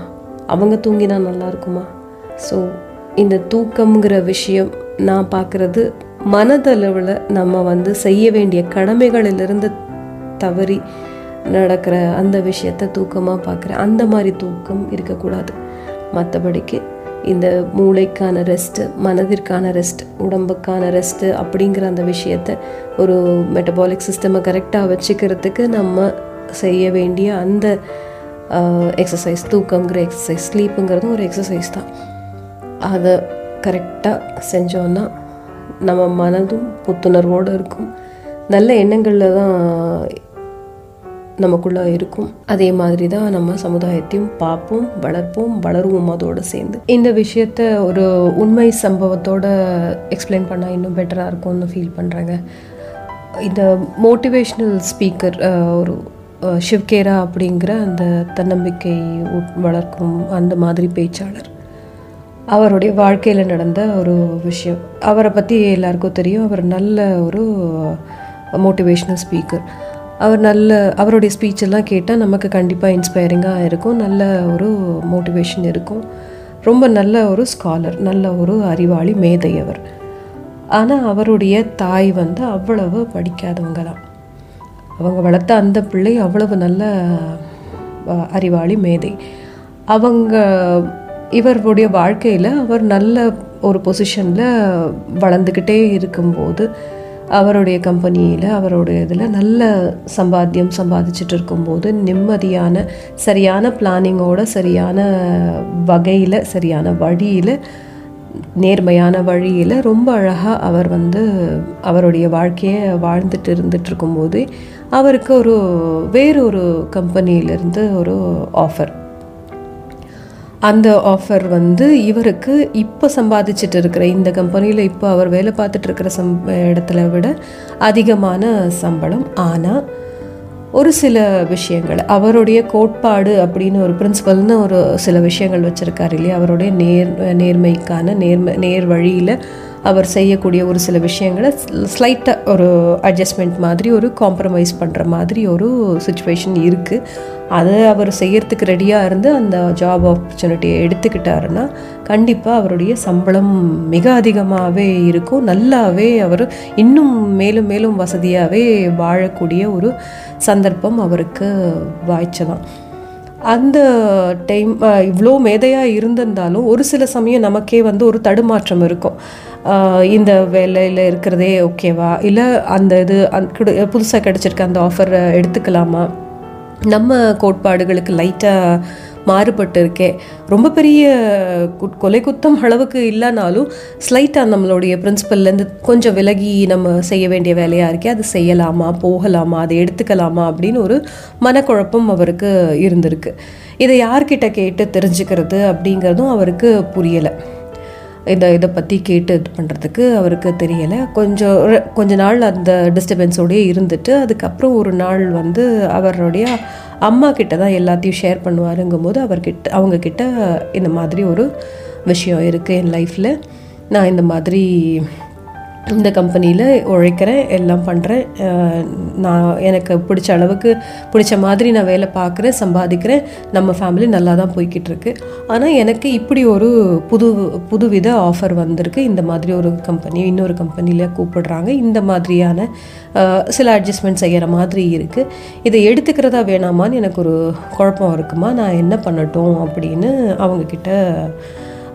S1: அவங்க தூங்கினா நல்லா இருக்குமா? ஸோ இந்த தூக்கம்ங்கிற விஷயம் நான் பார்க்குறது மனதளவில் நம்ம வந்து செய்ய வேண்டிய கடமைகளிலிருந்து தவறி நடக்கிற அந்த விஷயத்த தூக்கமாக பார்க்குறேன் அந்த மாதிரி தூக்கம் இருக்கக்கூடாது. மற்றபடிக்கு இந்த மூளைக்கான ரெஸ்ட்டு மனதிற்கான ரெஸ்ட் உடம்புக்கான ரெஸ்ட்டு அப்படிங்கிற அந்த விஷயத்த ஒரு மெட்டபாலிக் சிஸ்டமை கரெக்டாக வச்சுக்கிறதுக்கு நம்ம செய்ய வேண்டிய அந்த எக்ஸசைஸ் தூக்கங்கிற எக்ஸசைஸ் ஸ்லீப்புங்கிறதும் ஒரு எக்ஸசைஸ் தான். அதை கரெக்டாக செஞ்சோன்னா நம்ம மனதும் புத்துணர்வோடு இருக்கும். நல்ல எண்ணங்களில் தான் நமக்குள்ளே இருக்கும். அதே மாதிரி தான் நம்ம சமுதாயத்தையும் பார்ப்போம் வளர்ப்போம் வளருவோம் அதோடு சேர்ந்து. இந்த விஷயத்த ஒரு உண்மை சம்பவத்தோட எக்ஸ்பிளைன் பண்ணால் இன்னும் பெட்டராக இருக்கும்னு ஃபீல் பண்ணுறாங்க இந்த மோட்டிவேஷ்னல் ஸ்பீக்கர் ஒரு ஷிவ்கேரா அப்படிங்கிற அந்த தன்னம்பிக்கை உட்- வளர்க்கும் அந்த மாதிரி பேச்சாளர். அவருடைய வாழ்க்கையில் நடந்த ஒரு விஷயம். அவரை பற்றி எல்லாருக்கும் தெரியும். அவர் நல்ல ஒரு மோட்டிவேஷ்னல் ஸ்பீக்கர் அவர் நல்ல அவருடைய ஸ்பீச்செல்லாம் கேட்டால் நமக்கு கண்டிப்பாக இன்ஸ்பைரிங்காக இருக்கும். நல்ல ஒரு மோட்டிவேஷன் இருக்கும். ரொம்ப நல்ல ஒரு ஸ்காலர் நல்ல ஒரு அறிவாளி மேதை அவர் ஆனால் அவருடைய தாய் வந்து அவ்வளவு படிக்காதவங்க தான் அவங்க வளர்த்த அந்த பிள்ளை அவ்வளவு நல்ல அறிவாளி மேதை. அவங்க இவருடைய வாழ்க்கையில் அவர் நல்ல ஒரு பொசிஷனில் வளர்ந்துக்கிட்டே இருக்கும்போது அவருடைய கம்பெனியில் அவருடைய இதில் நல்ல சம்பாத்தியம் சம்பாதிச்சுட்டு இருக்கும்போது நிம்மதியான சரியான பிளானிங்கோட சரியான வகையில் சரியான வழியில் நேர்மையான வழியில் ரொம்ப அழகாக அவர் வந்து அவருடைய வாழ்க்கையை வாழ்ந்துட்டு இருந்துட்டு இருக்கும்போது அவருக்கு ஒரு வேறொரு கம்பெனியிலேருந்து ஒரு ஆஃபர் அந்த ஆஃபர் வந்து இவருக்கு இப்போ சம்பாதிச்சுட்டு இருக்கிற இந்த கம்பெனியில் இப்போ அவர் வேலை பார்த்துட்டு இருக்கிற சம் இடத்துல விட அதிகமான சம்பளம். ஆனால் ஒரு சில விஷயங்கள் அவருடைய கோட்பாடு அப்படின்னு ஒரு பிரின்சிபல்னு ஒரு சில விஷயங்கள் வச்சுருக்காரு இல்லையா? அவருடைய நேர் நேர்மைக்கான நேர்மை நேர் வழியில் அவர் செய்யக்கூடிய ஒரு சில விஷயங்களை ஸ்லைட்டாக ஒரு அட்ஜஸ்ட்மெண்ட் மாதிரி ஒரு காம்ப்ரமைஸ் பண்ணுற மாதிரி ஒரு சுச்சுவேஷன் இருக்குது அதை அவர் செய்யறதுக்கு ரெடியாக இருந்து அந்த ஜாப் ஆப்பர்ச்சுனிட்டியை எடுத்துக்கிட்டாருன்னா கண்டிப்பாக அவருடைய சம்பளம் மிக அதிகமாகவே இருக்கும். நல்லாவே அவர் இன்னும் மேலும் மேலும் வசதியாகவே வாழக்கூடிய ஒரு சந்தர்ப்பம் அவருக்கு வாய்ச்சதான் அந்த டைம் இவ்வளோ மேதையாக இருந்திருந்தாலும் ஒரு சில சமயம் நமக்கே வந்து ஒரு தடுமாற்றம் இருக்கும். இந்த வேலையில் இருக்கிறதே ஓகேவா? இல்லை அந்த இது அந் புதுசாக கிடச்சிருக்க அந்த ஆஃபரை எடுத்துக்கலாமா? நம்ம கோட்பாடுகளுக்கு லைட்டாக மாறுபட்டு ரொம்ப பெரிய கொலை குத்தம் அளவுக்கு இல்லைனாலும் ஸ்லைட்டாக நம்மளுடைய பிரின்சிபல்லேருந்து கொஞ்சம் விலகி நம்ம செய்ய வேண்டிய வேலையாக இருக்கே அது செய்யலாமா போகலாமா அதை எடுத்துக்கலாமா அப்படின்னு ஒரு மனக்குழப்பம் அவருக்கு இருந்திருக்கு. இதை யார்கிட்ட கேட்டு தெரிஞ்சுக்கிறது அப்படிங்கிறதும் அவருக்கு புரியலை. இதை இதை பற்றி கேட்டு இது பண்ணுறதுக்கு அவருக்கு தெரியலை. கொஞ்சம் ஒரு- கொஞ்ச நாள் அந்த டிஸ்டர்பன்ஸோடையே இருந்துட்டு அதுக்கப்புறம் ஒரு நாள் வந்து அவருடைய அம்மா கிட்ட தான் எல்லாத்தையும் ஷேர் பண்ணுவாருங்கும்போது அவர்கிட்ட அவங்க கிட்ட இந்த மாதிரி ஒரு விஷயம் இருக்குது என் லைஃப்பில் நான் இந்த மாதிரி இந்த கம்பெனியில் உழைக்கிறேன் எல்லாம் பண்ணுறேன் நான் எனக்கு பிடிச்ச அளவுக்கு பிடிச்ச மாதிரி நான் வேலை பார்க்குறேன் சம்பாதிக்கிறேன். நம்ம ஃபேமிலி நல்லா தான் போய்கிட்டு இருக்கு ஆனால் எனக்கு இப்படி ஒரு புது புதுவித ஆஃபர் வந்திருக்கு. இந்த மாதிரி ஒரு கம்பெனி இன்னொரு கம்பெனியில் கூப்பிடுறாங்க. இந்த மாதிரியான சில அட்ஜஸ்ட்மெண்ட் செய்கிற மாதிரி இருக்குது இதை எடுத்துக்கிறதா வேணாமான்னு எனக்கு ஒரு குழப்பம் இருக்குமா? நான் என்ன பண்ணட்டும் அப்படின்னு அவங்கக்கிட்ட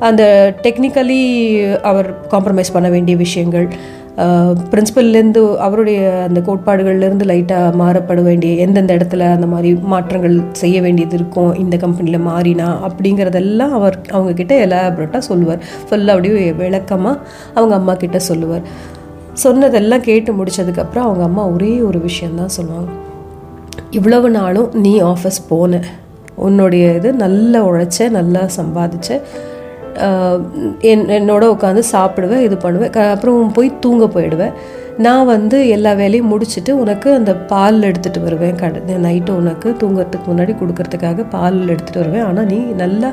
S1: அந்த டெக்னிக்கலி அவர் காம்ப்ரமைஸ் பண்ண வேண்டிய விஷயங்கள் பிரின்சிபல்லேருந்து அவருடைய அந்த கோட்பாடுகள்லேருந்து லைட்டாக மாறப்பட வேண்டிய எந்தெந்த இடத்துல அந்த மாதிரி மாற்றங்கள் செய்ய வேண்டியது இருக்கும் இந்த கம்பெனியில் மாறினா அப்படிங்கிறதெல்லாம் அவர் அவங்கக்கிட்ட எலாபரேட்டாக சொல்லுவார். ஃபுல்லாக அப்படியே விளக்கமாக அவங்க அம்மா கிட்ட சொல்லுவார். சொன்னதெல்லாம் கேட்டு முடிச்சதுக்கப்புறம் அவங்க அம்மா ஒரே ஒரு விஷயந்தான் சொல்லுவாங்க. இவ்வளவு நாளும் நீ ஆஃபீஸ் போன உன்னுடைய இது நல்லா உழைச்ச நல்லா சம்பாதிச்ச என் என்னோட உட்காந்து சாப்பிடுவேன் இது பண்ணுவேன். அப்புறம் போய் தூங்க போயிடுவேன். நான் வந்து எல்லா வேலையும் முடிச்சுட்டு உனக்கு அந்த பால் எடுத்துகிட்டு வருவேன். கடை நைட்டு உனக்கு தூங்குறதுக்கு முன்னாடி கொடுக்கறதுக்காக பால் எடுத்துகிட்டு வருவேன். ஆனால் நீ நல்லா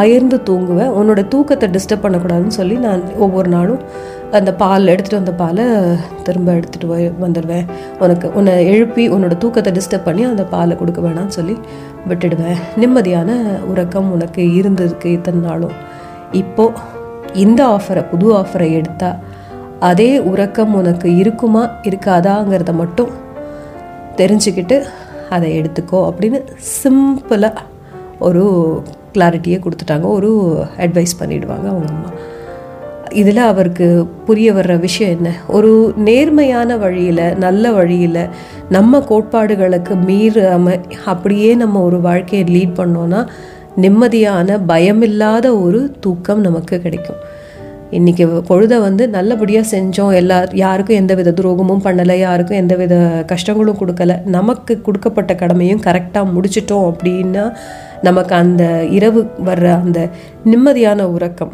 S1: அயர்ந்து தூங்குவேன் உன்னோட தூக்கத்தை டிஸ்டர்ப் பண்ணக்கூடாதுன்னு சொல்லி நான் ஒவ்வொரு நாளும் அந்த பால் எடுத்துகிட்டு வந்த பாலை திரும்ப எடுத்துகிட்டு போய் வந்துடுவேன். உனக்கு உன்னை எழுப்பி உன்னோட தூக்கத்தை டிஸ்டர்ப் பண்ணி அந்த பாலை கொடுக்க வேணாம்னு சொல்லி விட்டுடுவேன். நிம்மதியான உறக்கம் உனக்கு இருந்திருக்கு இத்தனை நாளும். இப்போது இந்த ஆஃபரை புது ஆஃபரை எடுத்தால் அதே உறக்கம் உனக்கு இருக்குமா இருக்காதாங்கிறத மட்டும் தெரிஞ்சுக்கிட்டு அதை எடுத்துக்கோ அப்படின்னு சிம்பிளாக ஒரு கிளாரிட்டியை கொடுத்துட்டாங்க. ஒரு அட்வைஸ் பண்ணிடுவாங்க அவங்க அம்மா. இதில் அவருக்கு புரிய வர்ற விஷயம் என்ன? ஒரு நேர்மையான வழியில் நல்ல வழியில் நம்ம கோட்பாடுகளுக்கு மீறாமல் அப்படியே நம்ம ஒரு வாழ்க்கையை லீட் பண்ணோன்னா நிம்மதியான பயமில்லாத ஒரு தூக்கம் நமக்கு கிடைக்கும். இன்றைக்கி பொழுதை வந்து நல்லபடியாக செஞ்சோம். எல்லா யாருக்கும் எந்த வித துரோகமும் பண்ணலை யாருக்கும் எந்த வித கஷ்டங்களும் கொடுக்கல. நமக்கு கொடுக்கப்பட்ட கடமையும் கரெக்டாக முடிச்சிட்டோம் அப்படின்னா நமக்கு அந்த இரவு வர்ற அந்த நிம்மதியான உறக்கம்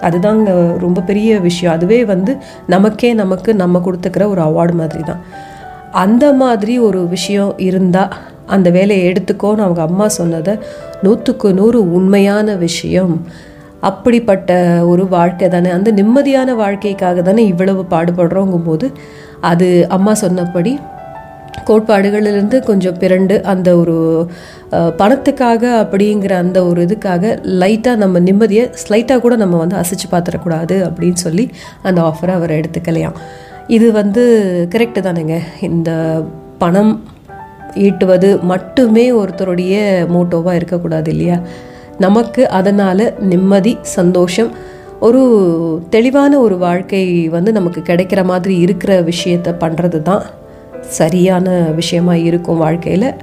S1: அதுதாங்க ரொம்ப பெரிய விஷயம். அதுவே வந்து நமக்கே நமக்கு நம்ம கொடுத்துக்கிற ஒரு அவார்டு மாதிரி தான் அந்த மாதிரி ஒரு விஷயம் இருந்தால் அந்த வேலையை எடுத்துக்கோன்னு அவங்க அம்மா சொன்னதை நூற்றுக்கு நூறு உண்மையான விஷயம். அப்படிப்பட்ட ஒரு வாழ்க்கை தானே. அந்த நிம்மதியான வாழ்க்கைக்காக தானே இவ்வளவு பாடுபடுறோங்கும் போது அது அம்மா சொன்னபடி கோட்பாடுகளிலிருந்து கொஞ்சம் பிறண்டு அந்த ஒரு பணத்துக்காக அப்படிங்கிற அந்த ஒரு இதுக்காக லைட்டாக நம்ம நிம்மதியை ஸ்லைட்டாக கூட நம்ம வந்து அசைச்சு பார்த்துடக்கூடாது அப்படின்னு சொல்லி அந்த ஆஃபரை அவர் எடுத்துக்கலையாம். இது வந்து கரெக்டு தானேங்க. இந்த பணம் ஈட்டுவது மட்டுமே ஒருத்தருடைய மோட்டோவாக இருக்கக்கூடாது இல்லையா? நமக்கு அதனால் நிம்மதி சந்தோஷம் ஒரு தெளிவான ஒரு வாழ்க்கை வந்து நமக்கு கிடைக்கிற மாதிரி இருக்கிற விஷயத்த பண்ணுறது தான் சரியான விஷயமா இருக்கும் வாழ்க்கையில்.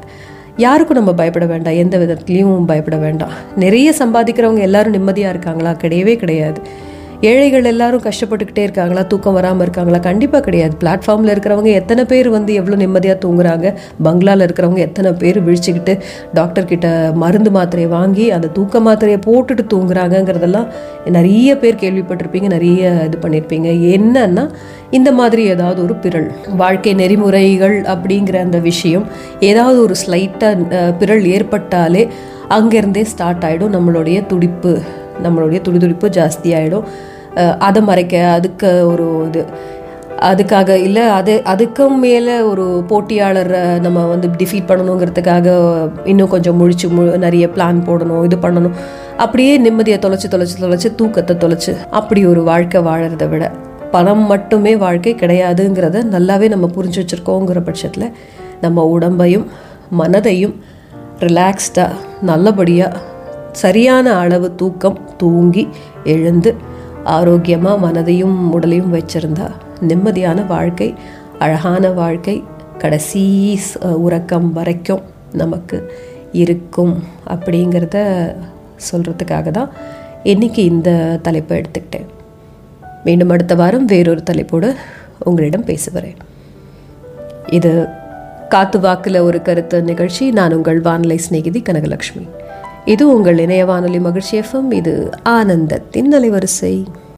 S1: யாருக்கும் நம்ம பயப்பட வேண்டாம். எந்த விதத்துலேயும் பயப்பட வேண்டாம். நிறைய சம்பாதிக்கிறவங்க எல்லாரும் நிம்மதியாக இருக்காங்களா? கிடையவே கிடையாது. ஏழைகள் எல்லாரும் கஷ்டப்பட்டுக்கிட்டே இருக்காங்களா? தூக்கம் வராமல் இருக்காங்களா? கண்டிப்பாக கிடையாது. பிளாட்ஃபார்மில் இருக்கிறவங்க எத்தனை பேர் வந்து எவ்வளோ நிம்மதியாக தூங்குறாங்க? பங்களாவில் இருக்கிறவங்க எத்தனை பேர் விழிச்சுக்கிட்டு டாக்டர் கிட்ட மருந்து மாத்திரையை வாங்கி அந்த தூக்க மாத்திரையை போட்டுட்டு தூங்குறாங்கங்கிறதெல்லாம் நிறைய பேர் கேள்விப்பட்டிருப்பீங்க நிறைய இது பண்ணியிருப்பீங்க என்னன்னா இந்த மாதிரி ஏதாவது ஒரு பிறள் வாழ்க்கை நெறிமுறைகள் அப்படிங்கிற அந்த விஷயம் ஏதாவது ஒரு ஸ்லைட்டாக பிறல் ஏற்பட்டாலே அங்கேருந்தே ஸ்டார்ட் ஆகிடும் நம்மளுடைய துடிப்பு நம்மளுடைய துடிதுடிப்பு ஜாஸ்தி ஆகிடும் அதை மறைக்க அதுக்கு ஒரு இது. அதுக்காக இல்லை அது அதுக்கும் மேலே ஒரு போட்டியாளரை நம்ம வந்து டிஃபீட் பண்ணணுங்கிறதுக்காக இன்னும் கொஞ்சம் முழிச்சு மு நிறைய பிளான் போடணும் இது பண்ணணும். அப்படியே நிம்மதியை தொலைச்சி தொலைச்சி தொலைச்சி தூக்கத்தை தொலைச்சி அப்படி ஒரு வாழ்க்கை வாழறதை விட பணம் மட்டுமே வாழ்க்கை கிடையாதுங்கிறத நல்லாவே நம்ம புரிஞ்சு வச்சுருக்கோங்கிற பட்சத்தில் நம்ம உடம்பையும் மனதையும் ரிலாக்ஸ்டாக நல்லபடியாக சரியான அளவு தூக்கம் தூங்கி எழுந்து ஆரோக்கியமாக மனதையும் உடலையும் வச்சிருந்தா நிம்மதியான வாழ்க்கை அழகான வாழ்க்கை கடைசி உறக்கம் வரைக்கும் நமக்கு இருக்கும் அப்படிங்கிறத சொல்கிறதுக்காக தான் இன்றைக்கி இந்த தலைப்பை எடுத்துக்கிட்டேன். மீண்டும் அடுத்த வாரம் வேறொரு தலைப்போடு உங்களிடம் பேசுகிறேன். இது காத்து வாக்கில் ஒரு கருத்து நிகழ்ச்சி. நான் உங்கள் வானிலை சிநேகிதி கனகலட்சுமி. இது உங்கள் இணைய வானொலி மகிழ்ச்சி எஃப்எம் இது ஆனந்தத்தின் அலைவரிசை.